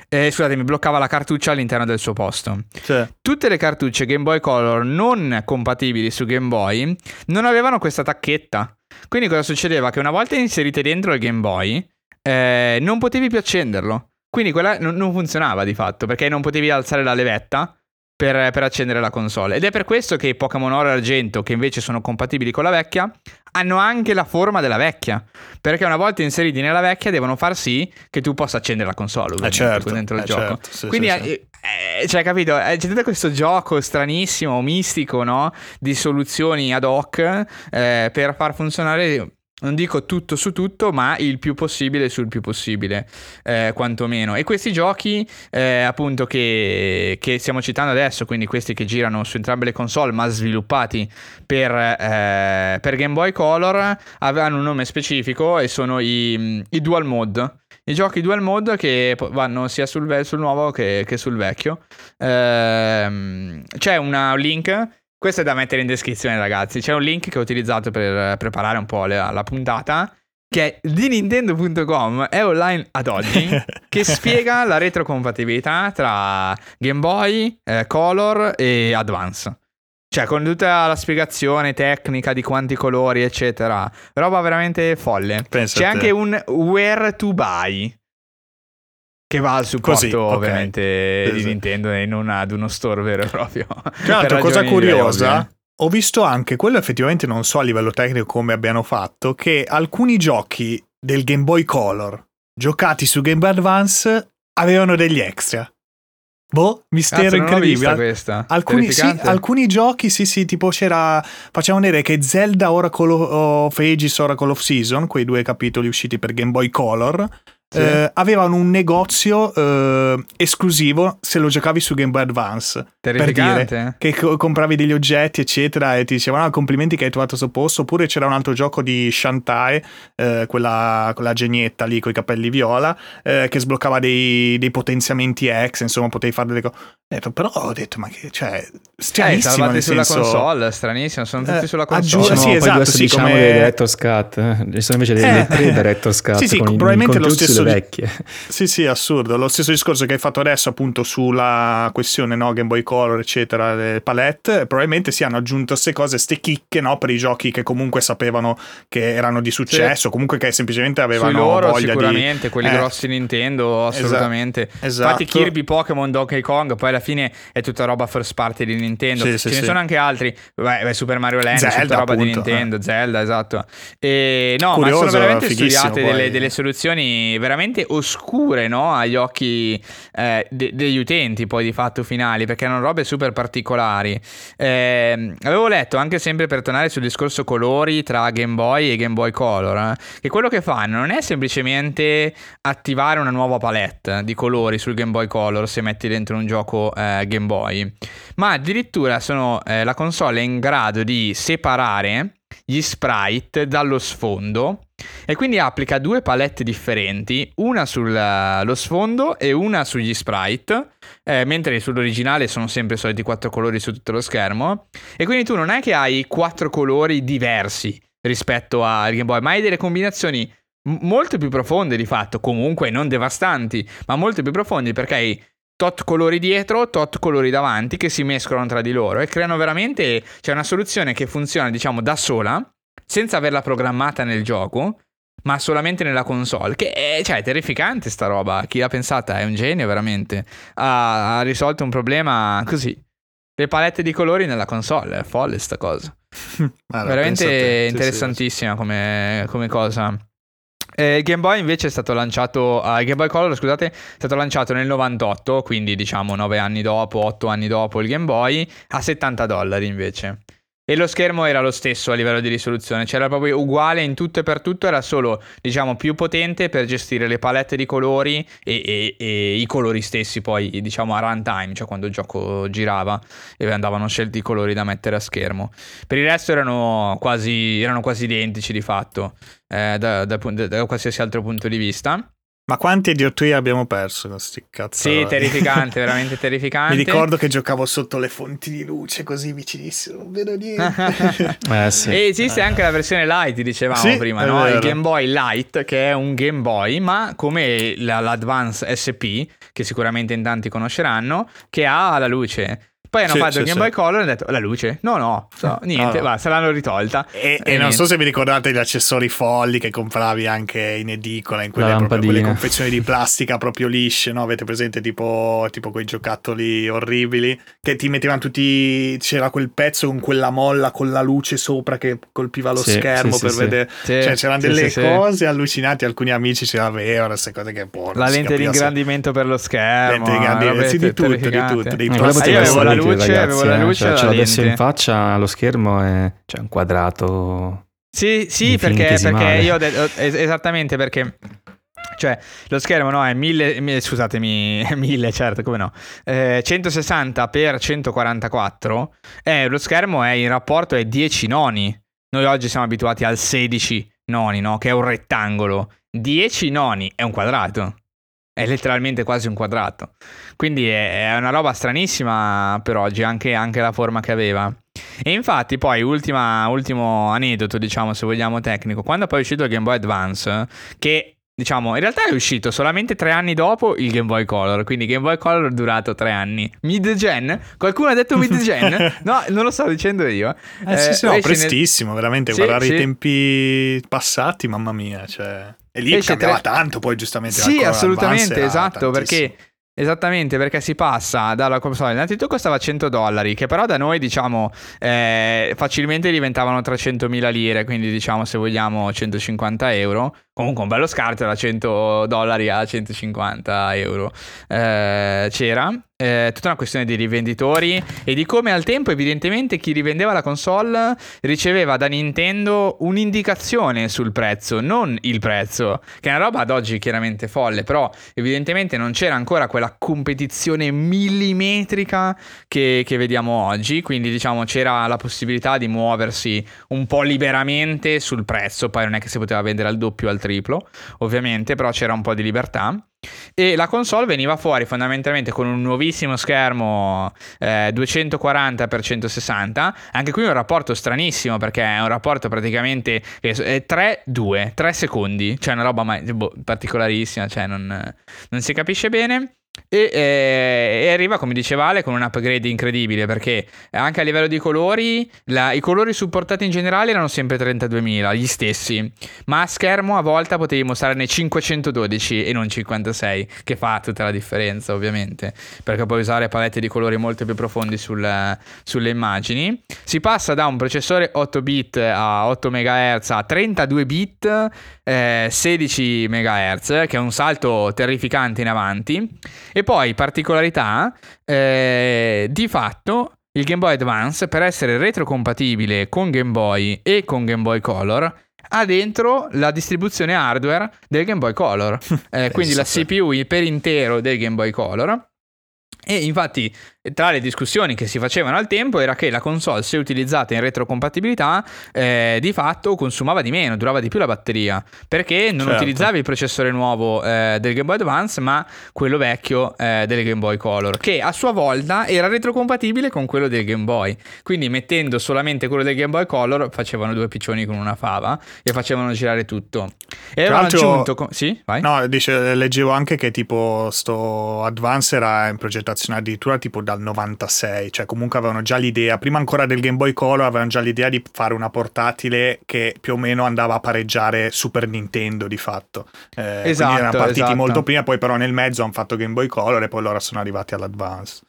eh, scusatemi, bloccava la cartuccia all'interno del suo posto. Sì. Tutte le cartucce Game Boy Color non compatibili su Game Boy non avevano questa tacchetta. Quindi cosa succedeva? Che una volta inserite dentro il Game Boy, eh, non potevi più accenderlo. Quindi quella non, non funzionava di fatto, perché non potevi alzare la levetta per, per, accendere la console. Ed è per questo che i Pokémon Oro e Argento, che invece sono compatibili con la vecchia, hanno anche la forma della vecchia. Perché una volta inseriti nella vecchia devono far sì che tu possa accendere la console eh certo, dentro il eh gioco. Certo, sì, Quindi, sì, sì. Eh, eh cioè, capito? Eh, c'è tutto questo gioco stranissimo, mistico, no? Di soluzioni ad hoc eh, per far funzionare non dico tutto su tutto, ma il più possibile sul più possibile, eh, quantomeno. E questi giochi, eh, appunto, che, che, stiamo citando adesso, quindi questi che girano su entrambe le console, ma sviluppati per, eh, per Game Boy Color, avevano un nome specifico e sono i, i Dual Mode. I giochi dual mode che vanno sia sul, sul nuovo che, che, sul vecchio. Ehm, c'è una, un link questo è da mettere in descrizione, ragazzi. C'è un link che ho utilizzato per preparare un po' la, la puntata. Che è di Nintendo.com, è online ad oggi, <laughs> che spiega la retrocompatibilità tra Game Boy, eh, Color e Advance. Cioè, con tutta la spiegazione tecnica di quanti colori, eccetera. Roba veramente folle. Pensa C'è anche un where to buy. Che va al supporto Così, okay. ovviamente Esatto. di Nintendo e non ad uno store vero e proprio. Tra <laughs> l'altro, cosa curiosa, ovvie. ho visto anche, quello effettivamente non so a livello tecnico come abbiano fatto, che alcuni giochi del Game Boy Color giocati su Game Boy Advance avevano degli extra. Boh, mistero Cazzo, vista incredibile. questa. Alcuni, sì, alcuni giochi, sì, sì, tipo c'era. Facciamo vedere che Zelda Oracle of Ages, Oracle of Season, quei due capitoli usciti per Game Boy Color, Sì. eh, avevano un negozio eh, esclusivo se lo giocavi su Game Boy Advance. Per dire Terrificante. che co- compravi degli oggetti, eccetera, e ti dicevano ah, complimenti che hai trovato questo posto. Oppure c'era un altro gioco di Shantae, eh, quella, quella genietta lì con i capelli viola, eh, che sbloccava dei, dei potenziamenti ex, insomma, potevi fare delle cose. Ho detto, però ho detto, ma che, cioè, Eh, stranissimo nel sulla senso... console, stranissimo, sono tutti Eh, sulla console. sì, poi esatto, sì, diciamo come- dei Director's Cut, eh. ci sono invece dei, Eh. dei tre Director's Cut Sì, sì, probabilmente lo stesso vecchie. Sì, sì, assurdo. Lo stesso discorso che hai fatto adesso, appunto, sulla questione no, Game Boy Color, eccetera, le palette. Probabilmente si hanno aggiunto queste cose, ste chicche, no, per i giochi che comunque sapevano che erano di successo, comunque che semplicemente Sui avevano loro voglia sicuramente, di... quelli Eh, grossi Nintendo, assolutamente. esatto. Infatti Kirby, Pokémon, Donkey Kong, poi alla fine è tutta roba first party di Nintendo. Sì, Ce sì, ne sì. sono anche altri, beh, beh, Super Mario Land, Zelda, tutta roba di appunto, eh. Nintendo, Zelda, esatto. E, no, Curioso, ma sono veramente studiate delle, delle soluzioni veramente oscure, no? Agli occhi eh, de- degli utenti, poi di fatto finali, perché erano robe super particolari. Ehm, avevo letto anche sempre per tornare sul discorso colori tra Game Boy e Game Boy Color, eh, che quello che fanno non è semplicemente attivare una nuova palette di colori sul Game Boy Color se metti dentro un gioco eh, Game Boy, ma addirittura sono, eh, la console è in grado di separare gli sprite dallo sfondo e quindi applica due palette differenti, una sullo sfondo e una sugli sprite, eh, mentre sull'originale sono sempre i soliti quattro colori su tutto lo schermo. E quindi tu non è che hai quattro colori diversi rispetto al Game Boy, ma hai delle combinazioni molto più profonde di fatto, comunque non devastanti, ma molto più profondi perché hai tot colori dietro, tot colori davanti che si mescolano tra di loro e creano veramente c'è una soluzione che funziona, diciamo, da sola, senza averla programmata nel gioco, ma solamente nella console. Che è, cioè, è terrificante sta roba. Chi l'ha pensata è un genio, veramente. Ha, ha risolto un problema così. Le palette di colori nella console, è folle sta cosa. <laughs> Guarda, pensa a te. Veramente Sì, sì, interessantissima come, come cosa. Eh, il Game Boy invece è stato lanciato, ah, il Game Boy Color scusate, è stato lanciato nel 98, quindi diciamo 9 anni dopo, 8 anni dopo il Game Boy, a 70 dollari invece. E lo schermo era lo stesso a livello di risoluzione, c'era proprio uguale in tutto e per tutto, era solo diciamo più potente per gestire le palette di colori e, e- e i colori stessi poi diciamo a runtime, cioè quando il gioco girava e andavano scelti i colori da mettere a schermo. Per il resto erano quasi, erano quasi identici di fatto, eh, da, da- da- da qualsiasi altro punto di vista. Ma quanti idiotie abbiamo perso con sti cazzo? Sì, terrificante, <laughs> veramente terrificante. Mi ricordo che giocavo sotto le fonti di luce così vicinissimo, non vedo niente. <laughs> Eh sì. E esiste anche la versione light, dicevamo Sì, prima, no? vero. Il Game Boy Light, che è un Game Boy, ma come la- l'Advance SP, che sicuramente in tanti conosceranno, che ha la luce. Poi hanno Sì, fatto sì, il Game sì. Boy Color e hanno detto la luce? No, no, so, niente, no. va, se l'hanno risolta. E, E e non niente. so se vi ricordate gli accessori folli che compravi anche in edicola, in quelle, proprio, quelle confezioni di <laughs> plastica proprio lisce, no? Avete presente tipo, tipo quei giocattoli orribili che ti mettevano tutti. C'era quel pezzo con quella molla con la luce sopra che colpiva lo Sì, schermo sì, per sì, vedere. Sì, Cioè, c'erano sì, delle sì, sì. cose allucinanti. Alcuni amici ce l'avevano, queste cose che boh, non La lente di ingrandimento per lo schermo. Lente di ingrandimento, robe sì, di tutto, di tutto, dei Eh, Eh, Ah, io avevo la utile, luce, ragazzi, avevo la eh. luce Cioè, e la ce l'ho adesso in faccia, lo schermo è cioè, un quadrato. Sì, sì, perché, perché io ho detto es- esattamente perché. Cioè, lo schermo no, è 1000, mi- scusatemi, <laughs> 1000, certo, come no. Eh, 160 x 144 eh, lo schermo è in rapporto ai 10 noni. Noi oggi siamo abituati al 16 noni, no? Che è un rettangolo. 10 noni è un quadrato. È letteralmente quasi un quadrato. Quindi è, una roba stranissima per oggi, anche, anche la forma che aveva. E infatti poi, ultima- ultimo aneddoto, diciamo, se vogliamo tecnico, quando poi è uscito il Game Boy Advance, che diciamo, in realtà è uscito solamente tre anni dopo il Game Boy Color, quindi Game Boy Color è durato tre anni. Mid-gen? Qualcuno ha detto mid-gen? <laughs> no, non lo sto dicendo io. Eh, sì, sì, no, esce nel- prestissimo, veramente. Sì, guardare sì. i tempi passati, mamma mia. Cioè... E lì Esce cambiava tre- tanto, poi giustamente. Sì, assolutamente, esatto, perché Esattamente, perché si passa dalla console. Innanzitutto costava 100 dollari, che però da noi, diciamo, eh, facilmente diventavano 300.000 lire, quindi diciamo, se vogliamo, 150 euro. Comunque un bello scarto da 100 dollari a 150 euro. Eh, c'era. Eh, tutta una questione di rivenditori e di come al tempo, evidentemente, chi rivendeva la console riceveva da Nintendo un'indicazione sul prezzo, non il prezzo, che è una roba ad oggi chiaramente folle, però evidentemente non c'era ancora quella competizione millimetrica che, che vediamo oggi, quindi diciamo c'era la possibilità di muoversi un po' liberamente sul prezzo, poi non è che si poteva vendere al doppio o al triplo, ovviamente, però c'era un po' di libertà. E la console veniva fuori fondamentalmente con un nuovissimo schermo eh, 240x160. Anche qui un rapporto stranissimo perché è un rapporto praticamente che è 3-2, 3 secondi. Cioè una roba mai- boh, particolarissima, cioè non, non si capisce bene. E, eh, e arriva, come diceva Ale, con un upgrade incredibile perché anche a livello di colori, la- i colori supportati in generale erano sempre 32.000, gli stessi, ma a schermo a volta potevi mostrarne 512 e non 56, che fa tutta la differenza ovviamente, perché puoi usare palette di colori molto più profondi sul- sulle immagini. Si passa da un processore 8 bit a 8 MHz a 32 bit, eh, 16 MHz, che è un salto terrificante in avanti. E poi, particolarità, eh, di fatto il Game Boy Advance, per essere retrocompatibile con Game Boy e con Game Boy Color, ha dentro la distribuzione hardware del Game Boy Color. <laughs> Eh, quindi la. CPU per intero del Game Boy Color. E infatti, tra le discussioni che si facevano al tempo era che la console, se utilizzata in retrocompatibilità, eh, di fatto consumava di meno, durava di più la batteria. Perché non Certo. utilizzavi il processore nuovo eh, del Game Boy Advance, ma quello vecchio eh, del Game Boy Color, che a sua volta era retrocompatibile con quello del Game Boy. Quindi, mettendo solamente quello del Game Boy Color, facevano due piccioni con una fava e facevano girare tutto. E avevano aggiunto. co- sì, vai. No, dice, leggevo anche che tipo sto Advance era in progettazione addirittura tipo dal 96, cioè comunque avevano già l'idea, prima ancora del Game Boy Color avevano già l'idea di fare una portatile che più o meno andava a pareggiare Super Nintendo di fatto. Eh, Esatto, erano partiti esatto. molto prima, poi però nel mezzo hanno fatto Game Boy Color e poi loro sono arrivati all'Advance.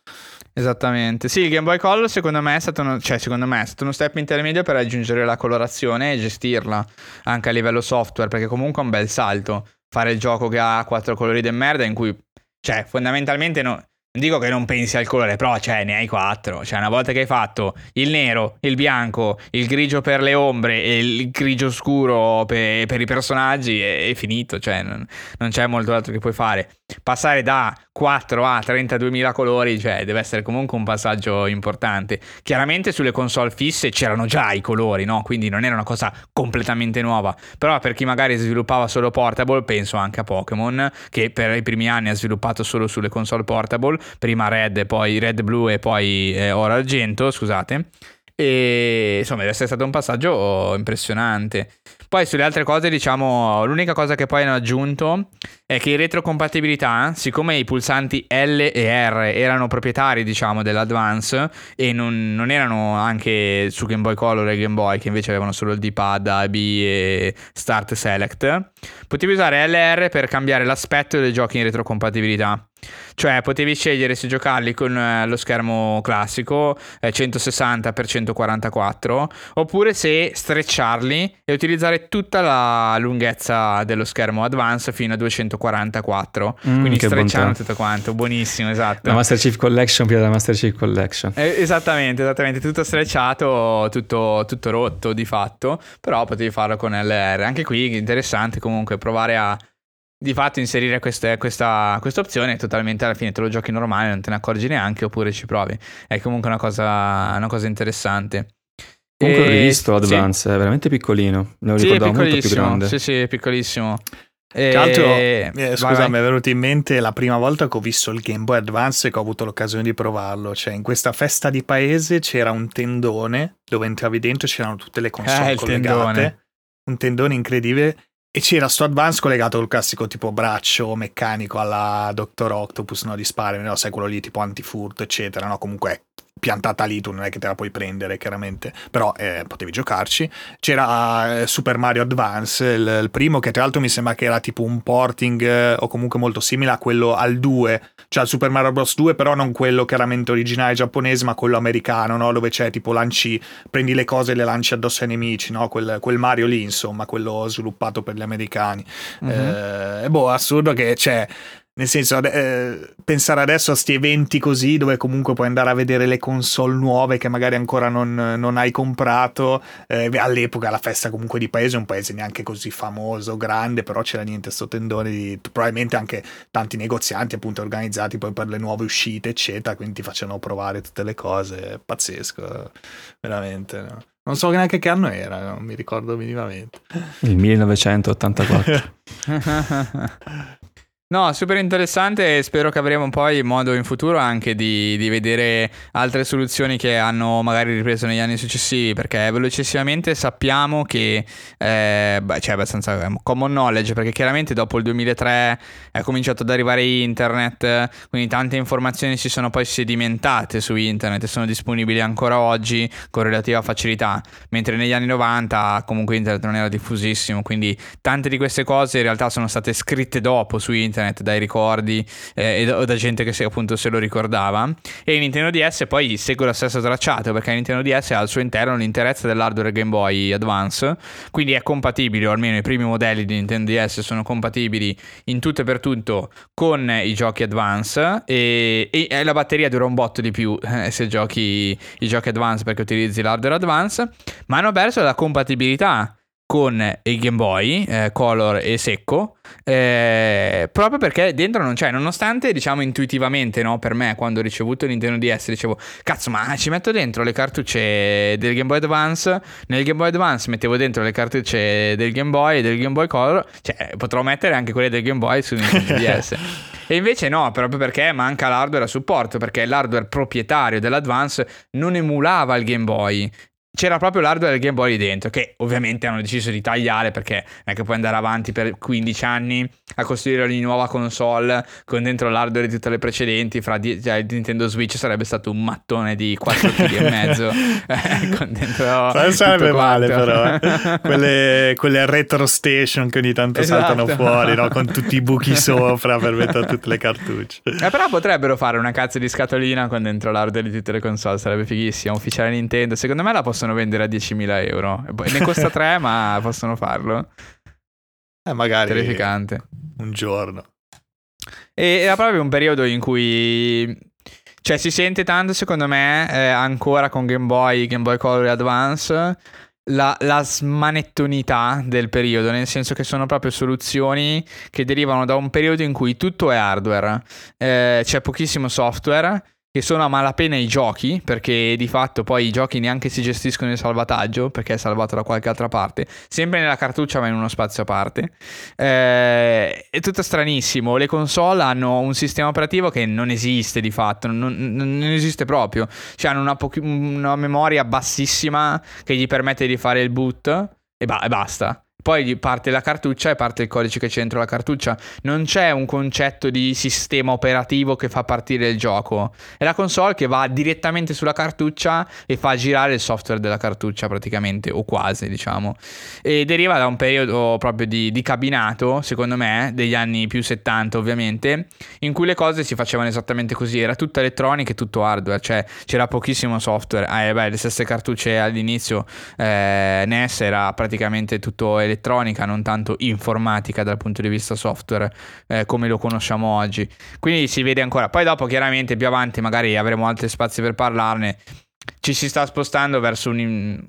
Esattamente. Sì, il Game Boy Color secondo me è stato uno, cioè, secondo me è stato uno step intermedio per raggiungere la colorazione e gestirla anche a livello software, perché comunque è un bel salto fare il gioco che ha quattro colori di merda in cui cioè, fondamentalmente no- dico che non pensi al colore, però cioè, ne hai quattro. Cioè, una volta che hai fatto il nero, il bianco, il grigio per le ombre e il grigio scuro per, per i personaggi, è, è finito. Cioè, non, non c'è molto altro che puoi fare. Passare da 4 a 32.000 colori, cioè, deve essere comunque un passaggio importante. Chiaramente sulle console fisse c'erano già i colori, no? Quindi non era una cosa completamente nuova. Però per chi magari sviluppava solo portable, penso anche a Pokémon, che per i primi anni ha sviluppato solo sulle console portable, prima Red, poi Red Blue e poi eh, Oro Argento, scusate. E insomma, deve essere stato un passaggio impressionante. Poi sulle altre cose, diciamo, l'unica cosa che poi hanno aggiunto è che in retrocompatibilità, siccome i pulsanti L e R erano proprietari, diciamo, dell'Advance e non, non erano anche su Game Boy Color e Game Boy, che invece avevano solo il D-pad, A, B e Start Select, potevi usare LR per cambiare l'aspetto dei giochi in retrocompatibilità. Cioè potevi scegliere se giocarli con eh, lo schermo classico eh, 160x144 oppure se strecciarli e utilizzare tutta la lunghezza dello schermo Advance fino a 244. Mm, Quindi strecciando tutto quanto, buonissimo, esatto. La Master Chief Collection prima della Master Chief Collection. Eh, esattamente, esattamente, tutto strecciato, tutto, tutto rotto di fatto, però potevi farlo con LR. Anche qui interessante comunque provare a di fatto inserire queste, questa, questa, opzione totalmente alla fine te lo giochi normale, non te ne accorgi neanche oppure ci provi. È comunque una cosa, una cosa interessante. Comunque ho rivisto Advance, sì. è veramente piccolino, ne ho sì, ricordato molto più grande. Sì, sì, è piccolissimo. E... Tra l'altro, eh, scusa, mi è venuto in mente la prima volta che ho visto il Game Boy Advance e che ho avuto l'occasione di provarlo. Cioè, in questa festa di paese c'era un tendone dove entravi dentro e c'erano tutte le console eh, collegate. Tendone. Un tendone incredibile e c'era sto Advance collegato col classico tipo braccio meccanico alla Dr. Octopus, no? Di spare, no? Sai quello lì tipo antifurto, eccetera, no? Comunque piantata lì, tu non è che te la puoi prendere chiaramente, però eh, potevi giocarci. C'era eh, Super Mario Advance, il, il, primo che tra l'altro mi sembra che era tipo un porting eh, o comunque molto simile a quello al 2, cioè al Super Mario Bros 2, però non quello chiaramente originale giapponese, ma quello americano, no? dove c'è tipo lanci, prendi le cose e le lanci addosso ai nemici, no? quel, quel Mario lì, insomma, quello sviluppato per gli americani. Mm-hmm. Eh, boh, assurdo che c'è nel senso, eh, pensare adesso a questi eventi così, dove comunque puoi andare a vedere le console nuove che magari ancora non, non hai comprato. Eh, all'epoca la festa comunque di paese, un paese neanche così famoso, grande, però c'era niente sto tendone di probabilmente anche tanti negozianti appunto organizzati poi per le nuove uscite, eccetera, quindi ti facevano provare tutte le cose. Pazzesco, veramente. No? Non so neanche che anno era, non mi ricordo minimamente. Il 1984. <laughs> No, super interessante e spero che avremo poi modo in futuro anche di, di, vedere altre soluzioni che hanno magari ripreso negli anni successivi perché velocissimamente sappiamo che eh, beh, c'è abbastanza common knowledge perché chiaramente dopo il 2003 è cominciato ad arrivare internet quindi tante informazioni si sono poi sedimentate su internet e sono disponibili ancora oggi con relativa facilità mentre negli anni 90 comunque internet non era diffusissimo quindi tante di queste cose in realtà sono state scritte dopo su internet internet, dai ricordi eh, o da gente che se, appunto se lo ricordava. E Nintendo DS poi segue lo stesso tracciato perché Nintendo DS ha al suo interno l'interezza dell'hardware Game Boy Advance, quindi è compatibile, o almeno i primi modelli di Nintendo DS sono compatibili in tutto e per tutto con i giochi Advance e, e la batteria dura un botto di più eh, <laughs> se giochi i giochi Advance perché utilizzi l'hardware Advance, ma hanno perso la compatibilità con il Game Boy eh, Color e secco eh, proprio perché dentro non c'è. Nonostante diciamo intuitivamente no, per me quando ho ricevuto il Nintendo DS dicevo cazzo ma ci metto dentro le cartucce del Game Boy Advance? Nel Game Boy Advance mettevo dentro le cartucce del Game Boy e del Game Boy Color cioè potrò mettere anche quelle del Game Boy su Nintendo <laughs> DS E invece no, proprio perché manca l'hardware a supporto, perché l'hardware proprietario dell'Advance non emulava il Game Boy c'era proprio l'hardware del Game Boy dentro, che ovviamente hanno deciso di tagliare perché non è che puoi andare avanti per 15 anni a costruire ogni nuova console con dentro l'hardware di tutte le precedenti. Fra di- cioè, il Nintendo Switch sarebbe stato un mattone di 4 kg e mezzo. <laughs> Eh, con dentro non sarebbe male, però. Eh. <laughs> Quelle, quelle, retro station che ogni tanto esatto. saltano fuori, no? con tutti i buchi sopra per mettere tutte le cartucce. <laughs> Eh, però potrebbero fare una cazzo di scatolina con dentro l'hardware di tutte le console, sarebbe fighissimo. Ufficiale Nintendo, secondo me la possono possono vendere a 10.000 euro. Ne costa 3, ma possono farlo. Eh, magari. Terrificante. Un giorno. E era proprio un periodo in cui. Cioè, si sente tanto, secondo me, eh, ancora con Game Boy, Game Boy Color Advance. La, la, smanettonità del periodo, nel senso che sono proprio soluzioni che derivano da un periodo in cui tutto è hardware, eh, c'è pochissimo software che sono a malapena i giochi, perché di fatto poi i giochi neanche si gestiscono in salvataggio, perché è salvato da qualche altra parte, sempre nella cartuccia ma in uno spazio a parte. Eh, è tutto stranissimo, le console hanno un sistema operativo che non esiste di fatto, non, non esiste proprio, cioè hanno una, po- una, memoria bassissima che gli permette di fare il boot e, ba- e basta poi parte la cartuccia e parte il codice che c'è dentro la cartuccia. Non c'è un concetto di sistema operativo che fa partire il gioco. È la console che va direttamente sulla cartuccia e fa girare il software della cartuccia praticamente, o quasi diciamo. E deriva da un periodo proprio di, di cabinato, secondo me, degli anni più 70 ovviamente, in cui le cose si facevano esattamente così. Era tutta elettronica e tutto hardware, cioè c'era pochissimo software. Ah, beh, le stesse cartucce all'inizio eh, NES era praticamente tutto elettronico elettronica, non tanto informatica dal punto di vista software eh, come lo conosciamo oggi. Quindi si vede ancora. Poi dopo chiaramente più avanti magari avremo altri spazi per parlarne. Ci si sta spostando verso un,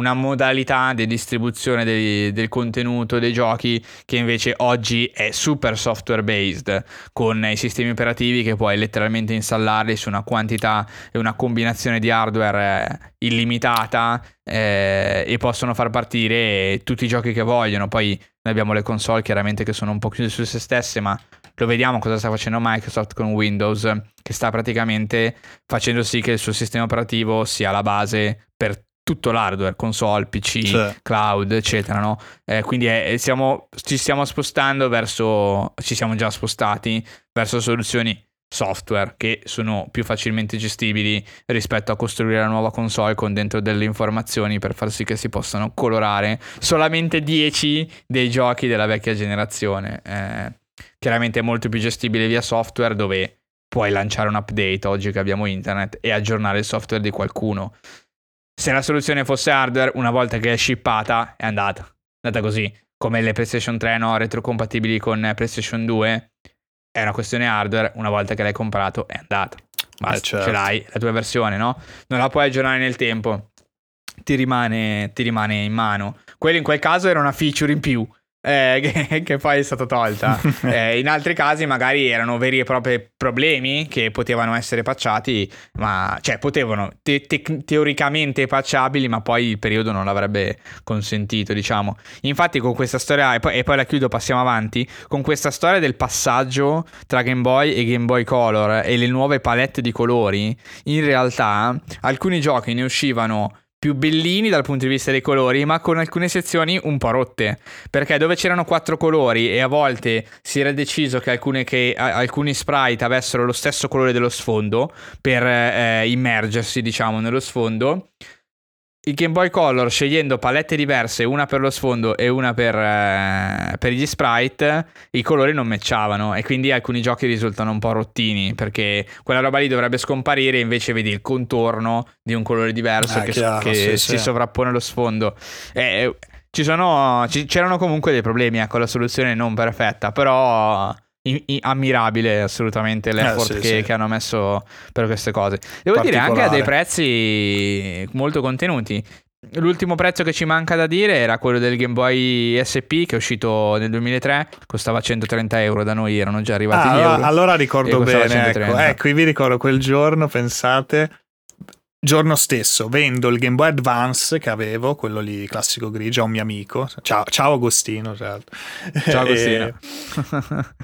una modalità di distribuzione dei, del contenuto dei giochi che invece oggi è super software based con i sistemi operativi che puoi letteralmente installarli su una quantità e una combinazione di hardware eh, illimitata eh, e possono far partire tutti i giochi che vogliono. Poi noi abbiamo le console chiaramente che sono un po' chiuse su se stesse ma lo vediamo cosa sta facendo Microsoft con Windows che sta praticamente facendo sì che il suo sistema operativo sia la base per tutto l'hardware, console, PC, sì. cloud, eccetera, no? Eh, quindi è, siamo, ci stiamo spostando verso, ci siamo già spostati verso soluzioni software che sono più facilmente gestibili rispetto a costruire la nuova console con dentro delle informazioni per far sì che si possano colorare solamente 10 dei giochi della vecchia generazione. Eh, chiaramente è molto più gestibile via software dove puoi lanciare un update oggi che abbiamo internet e aggiornare il software di qualcuno. Se la soluzione fosse hardware, una volta che è shippata, è andata. È andata così. Come le PlayStation 3, no? Retrocompatibili con PlayStation 2. È una questione hardware, una volta che l'hai comprato, è andata. Basta, eh certo. ce l'hai, la tua versione, no? Non la puoi aggiornare nel tempo. Ti rimane, ti rimane in mano. Quello in quel caso era una feature in più eh, che, che, poi è stata tolta. <laughs> eh, in altri casi magari erano veri e propri problemi che potevano essere patchati, ma cioè potevano te- te- teoricamente patchabili, ma poi il periodo non l'avrebbe consentito, diciamo. Infatti con questa storia, e poi, e poi la chiudo, passiamo avanti, con questa storia del passaggio tra Game Boy e Game Boy Color e le nuove palette di colori, in realtà alcuni giochi ne uscivano più bellini dal punto di vista dei colori, ma con alcune sezioni un po' rotte. Perché dove c'erano quattro colori e a volte si era deciso che, alcune, che alcuni sprite avessero lo stesso colore dello sfondo per eh, immergersi, diciamo, nello sfondo il Game Boy Color scegliendo palette diverse, una per lo sfondo e una per, eh, per, gli sprite, i colori non matchavano e quindi alcuni giochi risultano un po' rottini perché quella roba lì dovrebbe scomparire e invece vedi il contorno di un colore diverso ah, che, chiaro, che sì, si sì. sovrappone allo sfondo. E, ci sono, ci, c'erano comunque dei problemi, ecco, la soluzione non perfetta, però i, i, ammirabile assolutamente l'effort eh, sì, che, sì. che, hanno messo per queste cose. Devo dire anche a dei prezzi molto contenuti. L'ultimo prezzo che ci manca da dire era quello del Game Boy SP che è uscito nel 2003, costava 130 euro, da noi erano già arrivati ah, gli euro. Allora ricordo bene, ecco, ecco, vi ricordo quel giorno, pensate, Giorno stesso vendo il Game Boy Advance che avevo, quello lì classico grigio, a un mio amico. Ciao, ciao Agostino. Ciao <laughs> Agostino.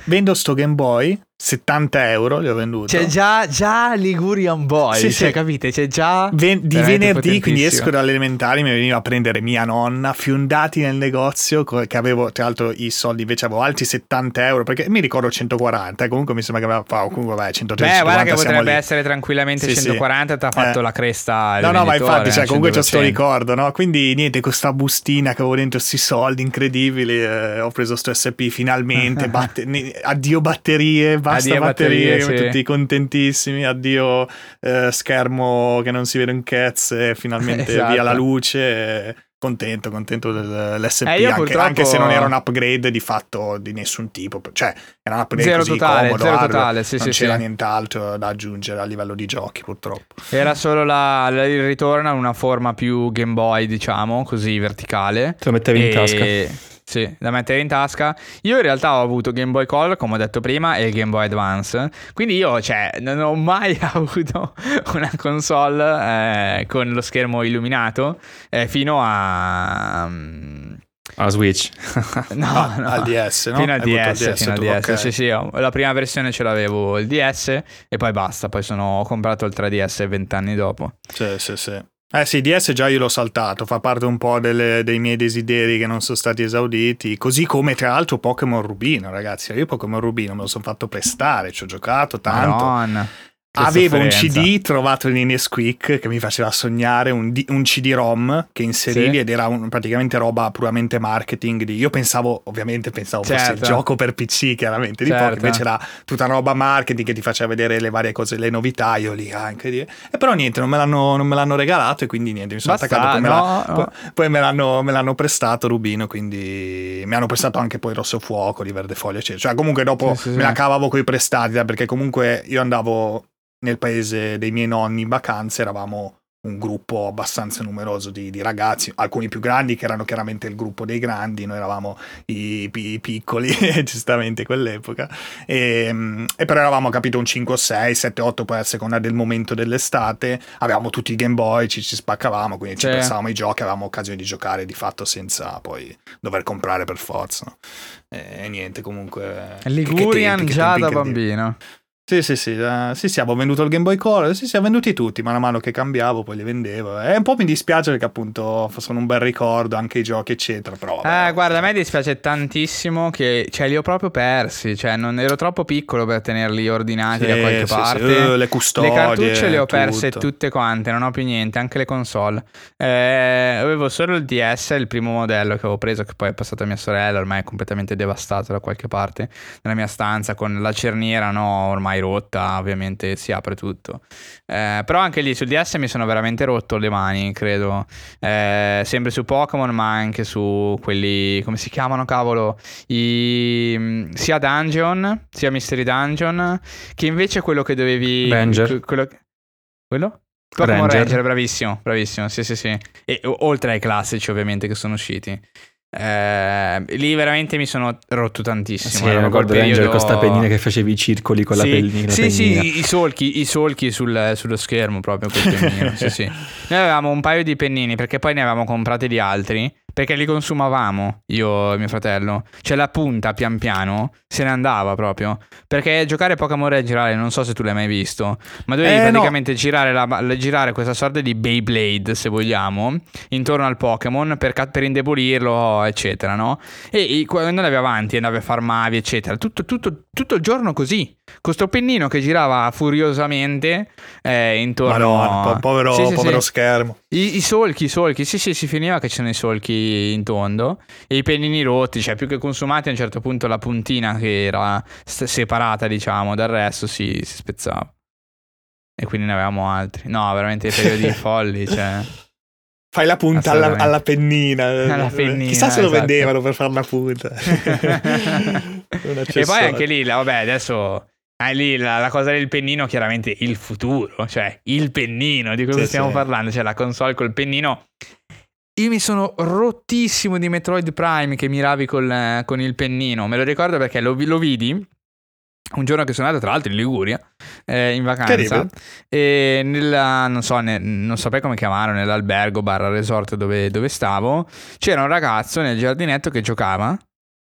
vendo sto Game Boy 70 euro li ho venduti. C'è già, già Ligurian Boy, sì, cioè, sì. capite? C'è già. Ven- di venerdì, quindi esco dalle elementari, mi veniva a prendere mia nonna, fiondati nel negozio, che avevo, tra l'altro, i soldi invece avevo alti 70 euro, perché mi ricordo 140, eh, comunque mi sembra che aveva. Oh, comunque, vabbè, 130 Beh, guarda che potrebbe lì. essere tranquillamente sì, 140, ti ha fatto eh. la cresta. No, no, ma infatti, cioè, comunque c'ho sto ricordo, no? Quindi niente, con sta bustina che avevo dentro questi soldi incredibili, eh, ho preso sto SP finalmente, <laughs> batte- addio batterie basta addio batterie, batterie sì. tutti contentissimi, addio eh, schermo che non si vede un cazzo e finalmente esatto. <laughs> via la luce. Contento, contento dell'SP, eh, anche, purtroppo... anche, se non era un upgrade di fatto di nessun tipo, cioè era un upgrade zero così totale, comodo, zero totale, sì, non sì, c'era sì. nient'altro da aggiungere a livello di giochi purtroppo. Era solo la, la, il ritorno a una forma più Game Boy, diciamo, così verticale. Te lo mettevi e... in tasca Sì, da mettere in tasca. Io in realtà ho avuto Game Boy Color, come ho detto prima, e il Game Boy Advance. Quindi io, cioè, non ho mai <laughs> avuto una console eh, con lo schermo illuminato eh, fino a... Um, alla Switch. <laughs> no, ah, no, al DS, no? Fino al DS, DS, fino al DS. Okay. Sì, sì, la prima versione ce l'avevo il DS e poi basta, poi sono, ho comprato il 3DS vent'anni dopo. Sì, sì, sì. Eh sì, DS già io l'ho saltato, fa parte un po' delle, dei miei desideri che non sono stati esauditi, così come tra l'altro Pokémon Rubino, ragazzi, io Pokémon Rubino me lo sono fatto prestare, ci ho giocato tanto. Madonna. Avevo un CD trovato in Nesquik che mi faceva sognare un, D- un CD-ROM che inserivi sì. ed era un, praticamente roba puramente marketing. Di, io pensavo, ovviamente, pensavo certo. fosse il certo. gioco per PC, chiaramente, di certo. Pokémon. Invece era tutta roba marketing che ti faceva vedere le varie cose, le novità. Io lì anche. Di... E però niente, non me, l'hanno, non me l'hanno regalato e quindi niente, mi sono Basta, attaccato. Poi, no, me, no. poi, poi me, l'hanno, me, l'hanno, prestato Rubino, quindi mi hanno prestato anche poi Rosso Fuoco di Verde Foglia, eccetera. Cioè, comunque dopo sì, sì, me la cavavo con i prestati, perché comunque io andavo nel paese dei miei nonni in vacanza eravamo un gruppo abbastanza numeroso di, di, ragazzi, alcuni più grandi che erano chiaramente il gruppo dei grandi, noi eravamo i, i piccoli, <laughs> giustamente quell'epoca, e, e, però eravamo capito un 5 6, 7, 8 poi a seconda del momento dell'estate, avevamo tutti i Game Boy, ci, ci spaccavamo, quindi ci passavamo i giochi, avevamo occasione di giocare di fatto senza poi dover comprare per forza. E, e niente, comunque... Ligurian già da bambino. Sì, sì, sì, uh, sì, sì, avevo venduto il Game Boy Color, sì, sì, ho venduti tutti, man mano che cambiavo poi li vendevo. E un po' mi dispiace perché appunto sono un bel ricordo, anche i giochi, eccetera, però vabbè. Eh, guarda, a me dispiace tantissimo che, cioè, li ho proprio persi, cioè, non ero troppo piccolo per tenerli ordinati sì, da qualche sì, parte. Sì. Uh, le custodie. Le cartucce le ho perse tutto. tutte quante, non ho più niente, anche le console. Eh, avevo solo il DS, il primo modello che avevo preso, che poi è passato a mia sorella, ormai è completamente devastato da qualche parte, nella mia stanza, con la cerniera, no, ormai ormai rotta, ovviamente si apre tutto. Eh, però anche lì sul DS mi sono veramente rotto le mani, credo. Eh, sempre su Pokémon, ma anche su quelli, come si chiamano, cavolo? I, mm, sia Dungeon, sia Mystery Dungeon, che invece quello che dovevi... Ranger. Quello, quello? Pokémon Ranger. Ranger, bravissimo, bravissimo, sì sì sì. E oltre ai classici ovviamente che sono usciti. Eh, lì veramente mi sono rotto tantissimo. Sì, ricordo periodo... Ranger con sta pennina che facevi i circoli con sì, la pennina. Sì, pennina. sì, i solchi, i solchi sul, sullo schermo proprio col pennino. sì, sì. <laughs> Noi avevamo un paio di pennini perché poi ne avevamo comprati di altri perché li consumavamo io e mio fratello. Cioè la punta pian piano se ne andava proprio. Perché giocare Pokémon Red girare, non so se tu l'hai mai visto, ma dovevi eh, praticamente no. girare, la, girare, questa sorta di Beyblade, se vogliamo, intorno al Pokémon per, per indebolirlo, eccetera, no? E, e quando andavi avanti, andavi a farmavi, eccetera. Tutto, tutto, tutto il giorno così. Con sto pennino che girava furiosamente eh, intorno... Madonna, povero, sì, sì, povero sì. schermo. I, I, solchi, i solchi, sì sì, si finiva che c'erano i solchi in tondo e i pennini rotti, cioè più che consumati a un certo punto la puntina che era separata diciamo dal resto si, si spezzava. E quindi ne avevamo altri. No, veramente periodi <laughs> folli, cioè... Fai la punta alla, alla, pennina. <laughs> Alla pennina. Chissà se esatto. lo vendevano per fare la punta. <laughs> e poi anche lì, vabbè, adesso Ah, lì la, la, cosa del pennino, chiaramente il futuro, cioè il pennino, di cosa sì, stiamo sì. parlando? Cioè la console col pennino. Io mi sono rottissimo di Metroid Prime che miravi col, con il pennino. Me lo ricordo perché lo, lo vidi un giorno che sono andato, tra l'altro, in Liguria, eh, in vacanza. E nella, non so, ne, non saprei come chiamarlo, nell'albergo barra resort dove, dove stavo, c'era un ragazzo nel giardinetto che giocava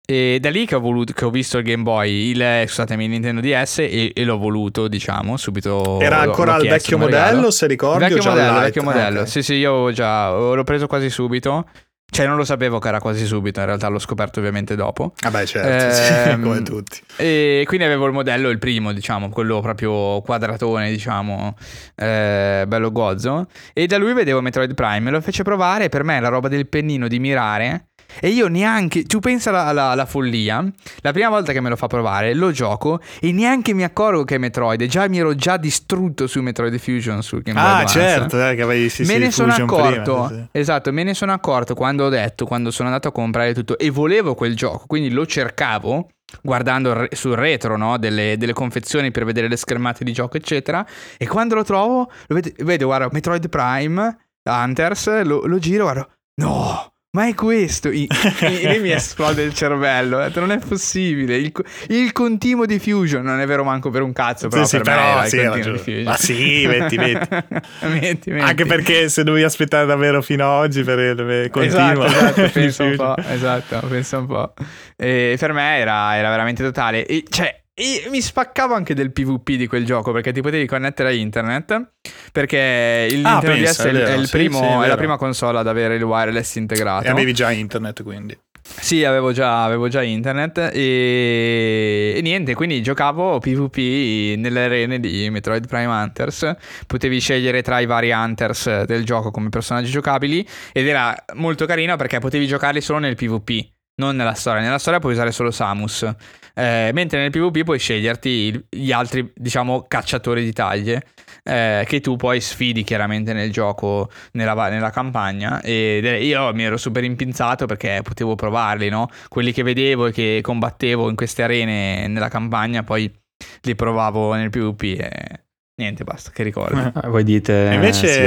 e da lì che ho, voluto, che ho visto il Game Boy, il, scusatemi, il Nintendo DS e, e l'ho voluto, diciamo, subito. Era ancora il vecchio modello, se ricordi? Vecchio modello, il vecchio modello. Okay. Sì, sì, io già l'ho preso quasi subito. Cioè, non lo sapevo che era quasi subito, in realtà l'ho scoperto ovviamente dopo. Ah certo, eh, sì, come tutti. E quindi avevo il modello, il primo, diciamo, quello proprio quadratone, diciamo, eh, bello gozzo. E da lui vedevo Metroid Prime, me lo fece provare, per me la roba del pennino di mirare e io neanche, tu pensa alla, alla, alla, follia, la prima volta che me lo fa provare lo gioco e neanche mi accorgo che è Metroid, già mi ero già distrutto su Metroid Fusion sul Game Boy Ah Advance. certo, eh, che avevi sì, Me sì, ne sono accorto, prima, sì, esatto, me ne sono accorto quando ho detto, quando sono andato a comprare tutto e volevo quel gioco, quindi lo cercavo guardando sul retro no? delle, delle, confezioni per vedere le schermate di gioco eccetera e quando lo trovo lo vedo, vedo guarda Metroid Prime Hunters lo, lo giro guardo no ma è questo? Lì <laughs> mi esplode il cervello. Detto, non è possibile. Il, il, continuo diffusion non è vero manco per un cazzo. Però sì, per sì, me però, era sì, diffusion. Ma sì, metti, metti. <laughs> metti, metti. Anche perché se dovevi aspettare davvero fino ad oggi per il Esatto, continuo. esatto, <laughs> pensa un po'. Esatto, pensa un po'. E per me era, era veramente totale. E, cioè, e mi spaccavo anche del PvP di quel gioco perché ti potevi connettere a internet. Perché il Ah, Nintendo pensa, DS è, è il- vero, è il sì, primo- sì, è è la prima console ad avere il wireless integrato. E avevi già internet quindi. Sì, avevo già, avevo già internet e... e niente, quindi giocavo PvP nelle arene di Metroid Prime Hunters, potevi scegliere tra i vari Hunters del gioco come personaggi giocabili ed era molto carino perché potevi giocarli solo nel PvP, non nella storia, nella storia puoi usare solo Samus, Eh, mentre nel PvP puoi sceglierti il- gli altri, diciamo, cacciatori di taglie. eh, che tu poi sfidi chiaramente nel gioco, nella, nella campagna. E io mi ero super impinzato perché potevo provarli, no? Quelli che vedevo e che combattevo in queste arene nella campagna, poi li provavo nel PvP e niente, basta, che ricordo. <laughs> Ah, voi dite... E invece sì,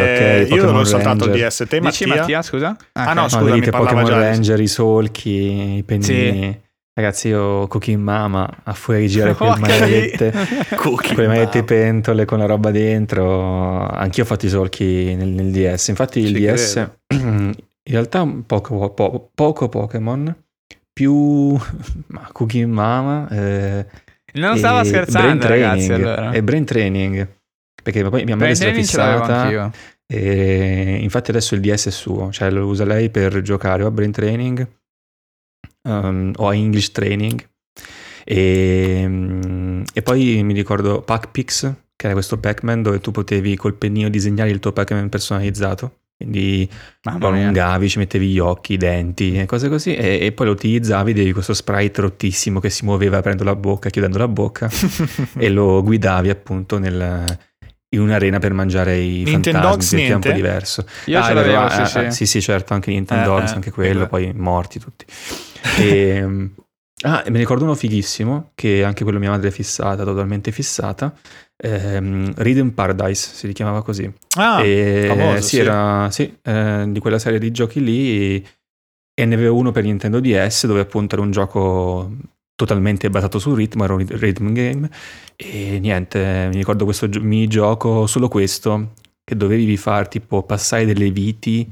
ok, io non ho soltanto il Ranger. DS. Te Dici Mattia? Mattia, scusa? Ah, ok. no, No, scusa, mi dite parlava Pokémon Ranger, i solchi, i pennini. Ragazzi, io Cooking Mama a fuori girare <laughs> quelle Porca maledette, <laughs> Cookie, quelle maledette mamma. pentole con la roba dentro. Anch'io ho fatto i solchi nel, nel DS. Infatti il Ci DS <clears throat> in realtà poco, po- poco Pokémon, più <laughs> ma Cooking Mama. eh, Non stava brain scherzando, ragazzi, allora. E brain training. Perché poi mia madre si l'avevo fissata e infatti adesso il DS è suo, cioè lo usa lei per giocare o a brain training um, o a English training. E, mm, e poi mi ricordo Pac-Pix, che era questo Pac-Man dove tu potevi col pennino disegnare il tuo Pac-Man personalizzato. Quindi lo allungavi, ci mettevi gli occhi, i denti e cose così. E, e poi lo utilizzavi, avevi questo sprite rottissimo che si muoveva aprendo la bocca, chiudendo la bocca <laughs> e lo guidavi appunto nel- in un'arena per mangiare i Nintendogs fantasmi è un po' niente? diverso. Io Ah, ce l'avevo, ah, sì, ah, sì. sì, certo, anche Nintendogs, Eh, eh, anche quello, eh. poi morti tutti. E, ah, e me ne ricordo uno fighissimo, che anche quello mia madre è fissata, totalmente fissata. Ehm, Rhythm Paradise si chiamava così. Ah, e, famoso, sì, sì. era sì, eh, di quella serie di giochi lì. E ne avevo uno per Nintendo DS, dove appunto era un gioco totalmente basato sul ritmo, era un rhythm game. E niente, mi ricordo questo gio- minigioco, solo questo, che dovevi far tipo passare delle viti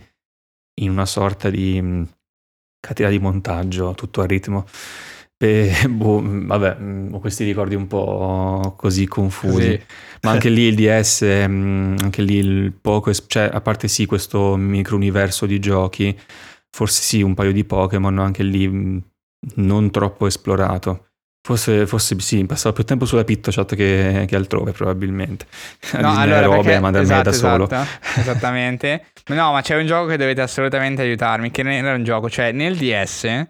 in una sorta di catena di montaggio, tutto a ritmo. E, <laughs> boh, mh, vabbè, mh, ho questi ricordi un po' così confusi. Così. Ma anche lì il DS, mh, anche lì il poco, cioè a parte sì questo micro universo di giochi, forse sì un paio di Pokémon, anche lì non troppo esplorato. Forse, forse sì, passavo più tempo sulla PictoChat che, che altrove probabilmente. No, allora, robe perché, a mandarmele esatto, da solo. esatto, esattamente. <laughs> No, ma c'è un gioco che dovete assolutamente aiutarmi, che non era un gioco, cioè nel DS,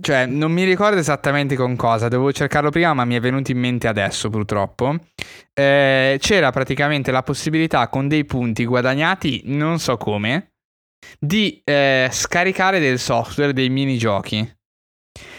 cioè non mi ricordo esattamente con cosa, dovevo cercarlo prima, ma mi è venuto in mente adesso purtroppo. Eh, c'era praticamente la possibilità con dei punti guadagnati, non so come, di eh, scaricare del software dei minigiochi.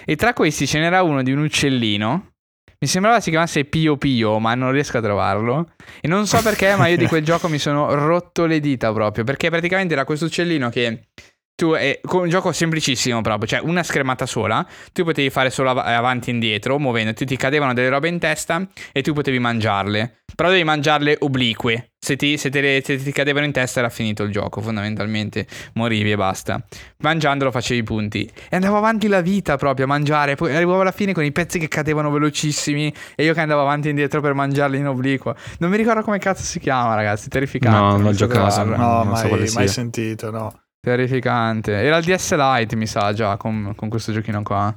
E tra questi ce n'era uno di un uccellino. Mi sembrava si chiamasse Pio Pio, ma non riesco a trovarlo. E non so perché, ma io di quel <laughs> gioco mi sono rotto le dita proprio. Perché praticamente era questo uccellino che tu è con un gioco semplicissimo proprio, cioè una schermata sola. Tu potevi fare solo av- avanti e indietro, muovendoti, ti cadevano delle robe in testa e tu potevi mangiarle. Però devi mangiarle oblique. Se ti, se te le- se ti cadevano in testa era finito il gioco, fondamentalmente. Morivi e basta. Mangiandolo facevi i punti. E andavo avanti la vita proprio a mangiare. Poi arrivavo alla fine con i pezzi che cadevano velocissimi. E io che andavo avanti e indietro per mangiarli in obliquo. Non mi ricordo come cazzo si chiama, ragazzi. Terrificante. No, non l'ho so giocato. No, non so mai, quale mai sentito, no. Terrificante. Era il DS Lite, mi sa già, con, con questo giochino qua.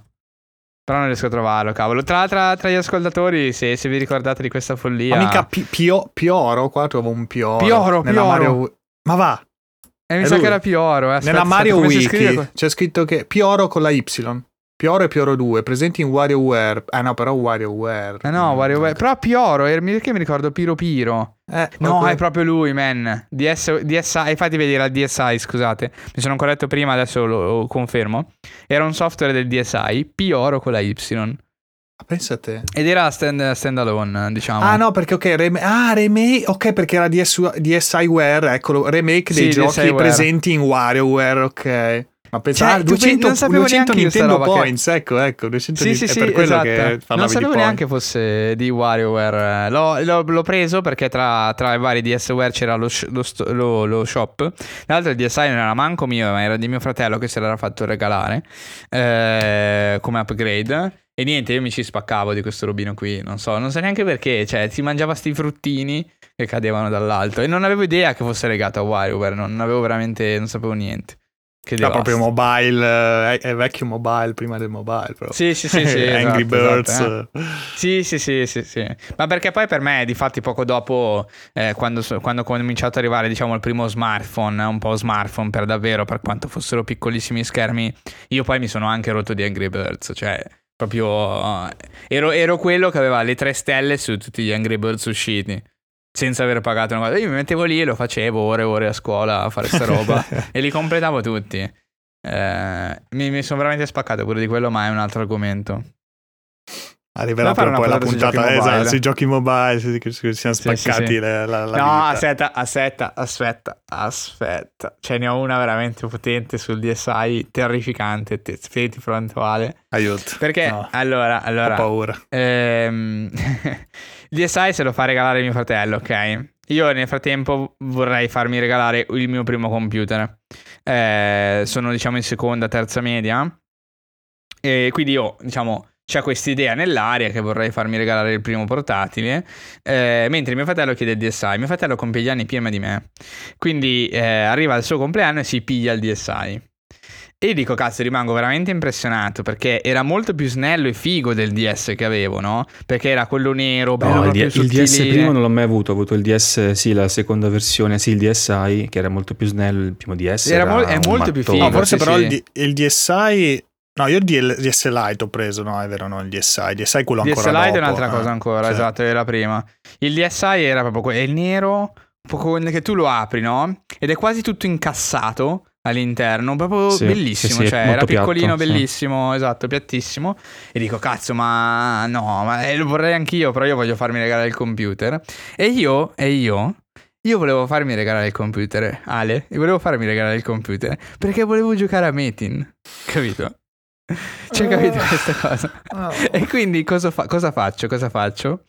Però non riesco a trovarlo, cavolo. Tra, tra- tra gli ascoltatori, se, se vi ricordate di questa follia. Ma mica Pi- Pio- Pioro, qua trovo un Pioro. Pioro, Pioro. Mario... Ma va, Eh, mi sa lui. che era Pioro. eh. Aspetta, nella Mario aspetta, Wiki c'è scritto che Pioro con la Y. Pioro e Pioro 2, presenti in WarioWare. Ah no, però WarioWare. Eh no, WarioWare. Però Pioro, er- perché mi ricordo Piro Piro? Eh, No, qualcuno- è proprio lui, man. DS, DSi, infatti vedi era il DSi, scusate. Mi sono corretto prima, adesso lo, lo confermo. Era un software del DSi, Pioro con la Y. Ah, Pensa a te. Ed era stand, standalone, diciamo. Ah no, perché ok, rem- ah, remake, ok, perché era DS, DSiWare, eccolo, remake dei Sì, giochi DSiWare. presenti in WarioWare, ok. Ma pensavo cioè, 200, non sapevo 200 Nintendo Points, che... ecco, ecco, 200 sì, sì, sì, per quello esatto. che Non sapevo neanche fosse di WarioWare. L'ho, l'ho, l'ho preso perché tra, tra, i vari DSWare c'era lo, lo, lo, lo shop. Tra l'altro il DSi non era manco mio, ma era di mio fratello che se l'era fatto regalare eh, come upgrade. E niente, io mi ci spaccavo di questo robino qui, non so, non so neanche perché, cioè si mangiava sti fruttini che cadevano dall'alto e non avevo idea che fosse legato a WarioWare, non avevo veramente, non sapevo niente. Che Era proprio mobile, è, è, vecchio mobile prima del mobile. Però. Sì, sì, sì. sì <laughs> Angry esatto, Birds. Esatto, eh. Sì, sì, sì, sì, sì. Ma perché poi per me, di fatti, poco dopo, eh, quando, quando ho cominciato ad arrivare, diciamo, il primo smartphone, un po' smartphone per davvero, per quanto fossero piccolissimi schermi, io poi mi sono anche rotto di Angry Birds, cioè... Proprio ero, ero quello che aveva le tre stelle su tutti gli Angry Birds usciti senza aver pagato una cosa. Io mi mettevo lì e lo facevo ore e ore a scuola a fare questa roba <laughs> e li completavo tutti. Eh, mi, mi sono veramente spaccato pure di quello, ma è un altro argomento. Arriverà per poi la puntata esatto, sui giochi mobile, si, si siamo spaccati sì, sì, sì. La, la, la No, aspetta, aspetta, aspetta, aspetta. Ce ne ho una veramente potente sul DSi, terrificante, te, frontuale. Aiuto. Perché, no, allora, allora... Ho paura. Ehm, <laughs> il DSi se lo fa regalare mio fratello, ok? Io nel frattempo vorrei farmi regalare il mio primo computer. Eh, sono diciamo in seconda, terza media. E quindi io, diciamo c'è questa idea nell'aria che vorrei farmi regalare il primo portatile, eh, mentre mio fratello chiede il DSi. Mio fratello compie gli anni prima di me, quindi eh, arriva al suo compleanno e si piglia il DSi. E io dico, cazzo, rimango veramente impressionato perché era molto più snello e figo del DS che avevo, no? Perché era quello nero, bello no, il, il DS primo non l'ho mai avuto, ho avuto il DS, sì, la seconda versione, sì, il DSi, che era molto più snello, il primo DS era, era mo- è molto più figo. No, forse sì, però sì. Il, il DSi No, io il DS Lite ho preso, no, è vero, no, il DSi. Il DSi è quello DS ancora DS Lite è un'altra eh. cosa ancora, sì. esatto, era prima. Il DSi era proprio quello, è il nero, che tu lo apri, no? Ed è quasi tutto incassato all'interno, proprio sì, bellissimo, sì, sì, cioè era piccolino, piatto, bellissimo, esatto, piattissimo. E dico, cazzo, ma no, ma eh, lo vorrei anch'io, però io voglio farmi regalare il computer. E io, e io, io volevo farmi regalare il computer, Ale, e volevo farmi regalare il computer perché volevo giocare a Metin, capito? Cioè, capito questa cosa? Oh. E quindi cosa, fa- cosa, faccio? Cosa faccio?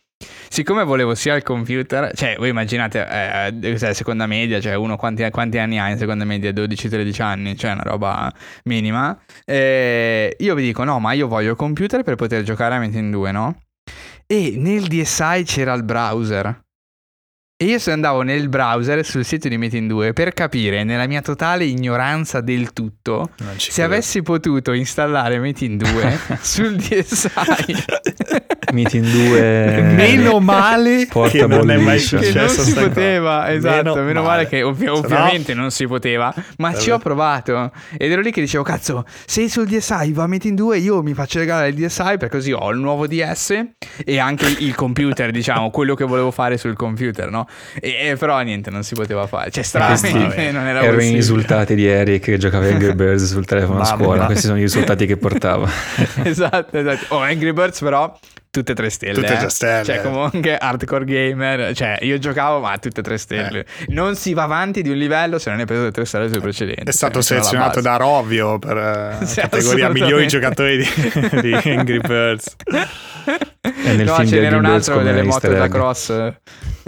Siccome volevo sia il computer, cioè voi immaginate, eh, eh seconda media, cioè uno quanti, quanti, anni ha in seconda media? 12-13 anni, cioè una roba minima. Eh, io vi dico no, ma io voglio il computer per poter giocare a mente in due, no? E nel DSi c'era il browser. E io se andavo nel browser sul sito di Meeting 2 per capire, nella mia totale ignoranza del tutto, se credo. avessi potuto installare Meeting 2 <laughs> sul DSi. <laughs> Meeting 2 <laughs> meno male che non è mai successo che non si poteva esatto meno, meno male. che ovvi- ovviamente no. non si poteva ma ci ho provato ed ero lì che dicevo cazzo sei sul DSi va Meeting 2 io mi faccio regalare il DSi per così ho il nuovo DS e anche il computer diciamo quello che volevo fare sul computer no e, però niente, non si poteva fare. Cioè, stranamente non era Erano i risultati di Eric che giocava Angry Birds sul telefono a scuola. Questi sono i risultati che portava. <laughs> esatto, esatto. Oh, Angry Birds però tutte e tre stelle. Tutte e tre eh. stelle. Cioè, comunque hardcore gamer. Cioè, io giocavo, ma tutte e tre stelle. Eh. Non si va avanti di un livello se non hai preso le tre stelle sui precedenti. È stato cioè, selezionato da Rovio per <laughs> sì, categoria migliori giocatori di, <laughs> di Angry Birds. E nel no, film ce n'era un altro delle moto da cross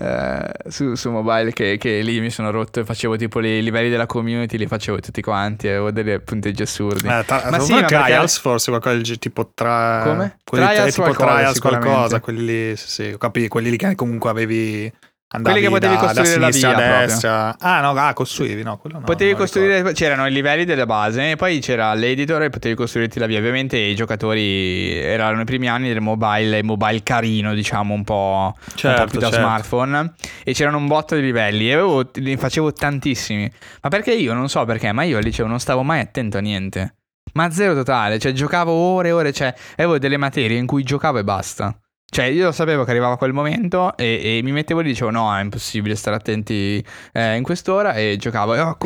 eh, su, su, mobile che, che, lì mi sono rotto e facevo tipo i livelli della community, li facevo tutti quanti e avevo dei punteggi assurdi. Eh, tra, ma sì, ma Trials perché... forse qualcosa tipo tra... Come? Quelli, trials tipo qualcosa, Trials qualcosa, quelli lì, sì, sì, capì, quelli lì che comunque avevi Andavi quelli che potevi da, costruire da la via a destra. Ah, no, ah, costruivi, no, quello no. Potevi costruire, ricordo. c'erano i livelli della base e poi c'era l'editor e potevi costruirti la via. Ovviamente i giocatori erano i primi anni del mobile, mobile carino, diciamo, un po', certo, un po più da certo. smartphone e c'erano un botto di livelli e avevo, ne facevo tantissimi. Ma perché io non so perché, ma io al liceo non stavo mai attento a niente. Ma zero totale, cioè giocavo ore e ore, cioè avevo delle materie in cui giocavo e basta. Cioè, io sapevo che arrivava quel momento e, e mi mettevo lì e dicevo: No, è impossibile stare attenti eh, in quest'ora. E giocavo. E ho,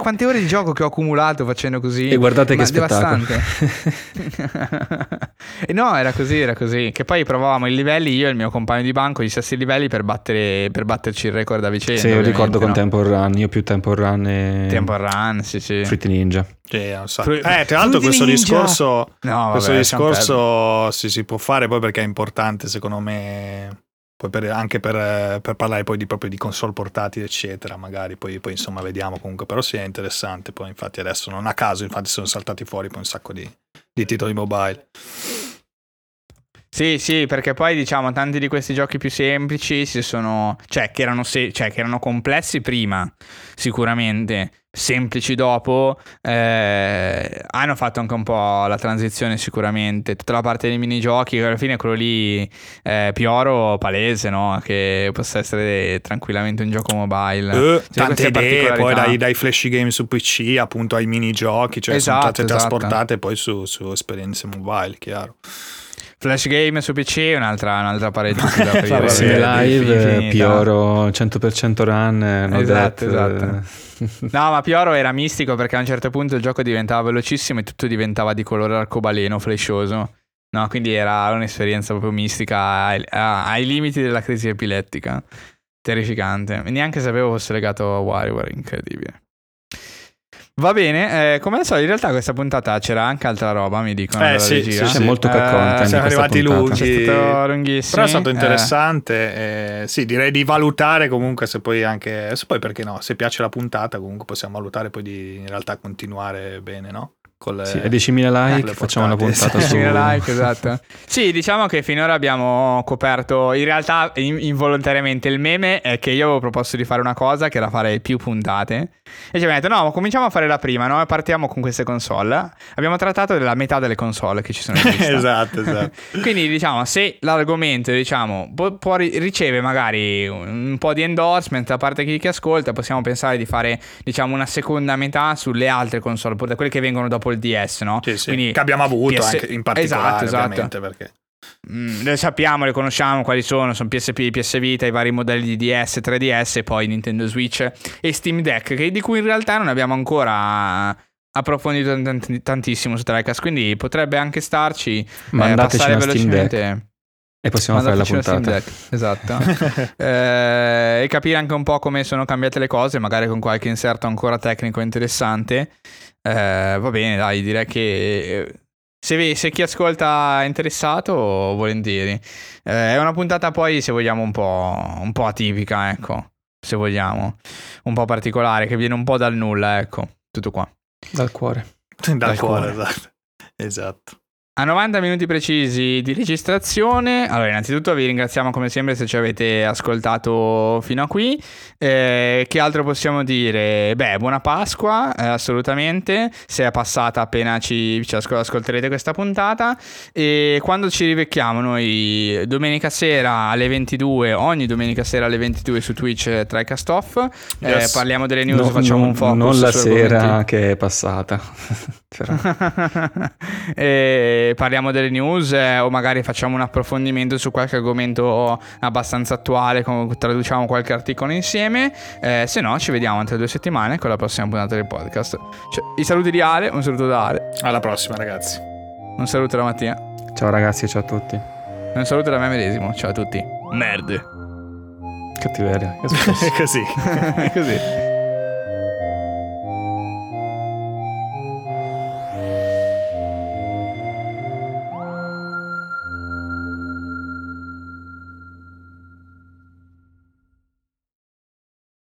quante ore di gioco che ho accumulato facendo così? E guardate che devastante. <laughs> e no, era così, era così. Che poi provavamo i livelli, io e il mio compagno di banco, gli stessi livelli per, battere, per batterci il record a vicenda. Sì, io ricordo con no? Temple Run. Io più Temple Run e. Temple Run, sì, sì. Fruit Ninja. So. eh, tra l'altro questo ninja. discorso, no, questo discorso si, si, può fare poi perché è importante secondo me per, anche per, per, parlare poi di, proprio di console portatili eccetera magari. Poi, poi, insomma vediamo comunque. Però sì è interessante. Poi infatti adesso non a caso infatti sono saltati fuori poi un sacco di, di titoli mobile. Sì, sì, perché poi diciamo tanti di questi giochi più semplici si sono, cioè che erano, se... cioè, che erano complessi prima, sicuramente, semplici dopo, eh, hanno fatto anche un po' la transizione sicuramente. Tutta la parte dei minigiochi, alla fine quello lì eh, Pioro palese, no? Che possa essere tranquillamente un gioco mobile. Uh, tante idee, poi dai, dai, flash game su PC appunto ai minigiochi, cioè esatto, sono state esatto. trasportate poi su, su esperienze mobile, chiaro. Flash game su PC è un'altra, un'altra parentesi da <laughs> aprire. Sì, live, Pioro 100% run. esatto, esatto. <laughs> no, ma Pioro era mistico perché a un certo punto il gioco diventava velocissimo e tutto diventava di colore arcobaleno, flashoso. No, quindi era un'esperienza proprio mistica ai, ai limiti della crisi epilettica. Terrificante. Neanche sapevo fosse legato a WarioWare, incredibile. Va bene, eh, come al solito in realtà questa puntata c'era anche altra roba, mi dicono. Eh sì, sì, sì, c'è molto che conta. Eh, siamo arrivati lunghi. È stato lunghissimo. Però è stato eh. interessante. Eh. sì, direi di valutare comunque se poi anche... Se poi perché no, se piace la puntata comunque possiamo valutare poi di in realtà continuare bene, no? Con le, sì, a 10.000 like eh, facciamo una puntata su 10.000 like esatto. <laughs> Sì diciamo che finora abbiamo coperto in realtà involontariamente il meme è che io avevo proposto di fare una cosa che era fare più puntate e ci abbiamo detto no cominciamo a fare la prima no? partiamo con queste console. Abbiamo trattato della metà delle console che ci sono in lista. <laughs> Esatto esatto. <laughs> Quindi diciamo se l'argomento diciamo può, può riceve magari un po' di endorsement da parte di chi ascolta possiamo pensare di fare diciamo una seconda metà sulle altre console quelle che vengono dopo il DS, no? Sì, sì. Quindi, che abbiamo avuto PS... anche in particolare, esatto, esatto. perché... Mm, le sappiamo, le conosciamo quali sono, sono PSP, PS Vita, i vari modelli di DS, 3DS e poi Nintendo Switch e Steam Deck, che, di cui in realtà non abbiamo ancora approfondito tantissimo su Trecast, quindi potrebbe anche starci eh, Mandateci eh, velocemente. E possiamo fare la puntata. esatto. <laughs> eh, e capire anche un po' come sono cambiate le cose, magari con qualche inserto ancora tecnico interessante. Eh, va bene, dai, direi che eh, se, se, chi ascolta è interessato, volentieri. Eh, è una puntata poi, se vogliamo, un po', un po' atipica, ecco, se vogliamo. Un po' particolare, che viene un po' dal nulla, ecco. Tutto qua. Dal cuore. Dal, dal cuore, cuore, esatto. Esatto. A 90 minuti precisi di registrazione, allora innanzitutto vi ringraziamo come sempre se ci avete ascoltato fino a qui. Eh, che altro possiamo dire? Beh, buona Pasqua, eh, assolutamente, se è passata appena ci, ci ascolterete questa puntata. E quando ci rivecchiamo noi domenica sera alle 22, ogni domenica sera alle 22 su Twitch eh, TriCast Off, eh, yes. parliamo delle news, no, facciamo non, un focus. Non la sera argomenti. che è passata. <laughs> e <laughs> parliamo delle news eh, o magari facciamo un approfondimento su qualche argomento abbastanza attuale, traduciamo qualche articolo insieme. Eh, se no, ci vediamo tra due settimane con la prossima puntata del podcast. Cioè, I saluti di Ale, un saluto da Ale. Alla prossima, ragazzi. Un saluto da Mattia. Ciao ragazzi, ciao a tutti. Un saluto da me medesimo, ciao a tutti. Merde. Cattiveria. <laughs> Così. <laughs> Così.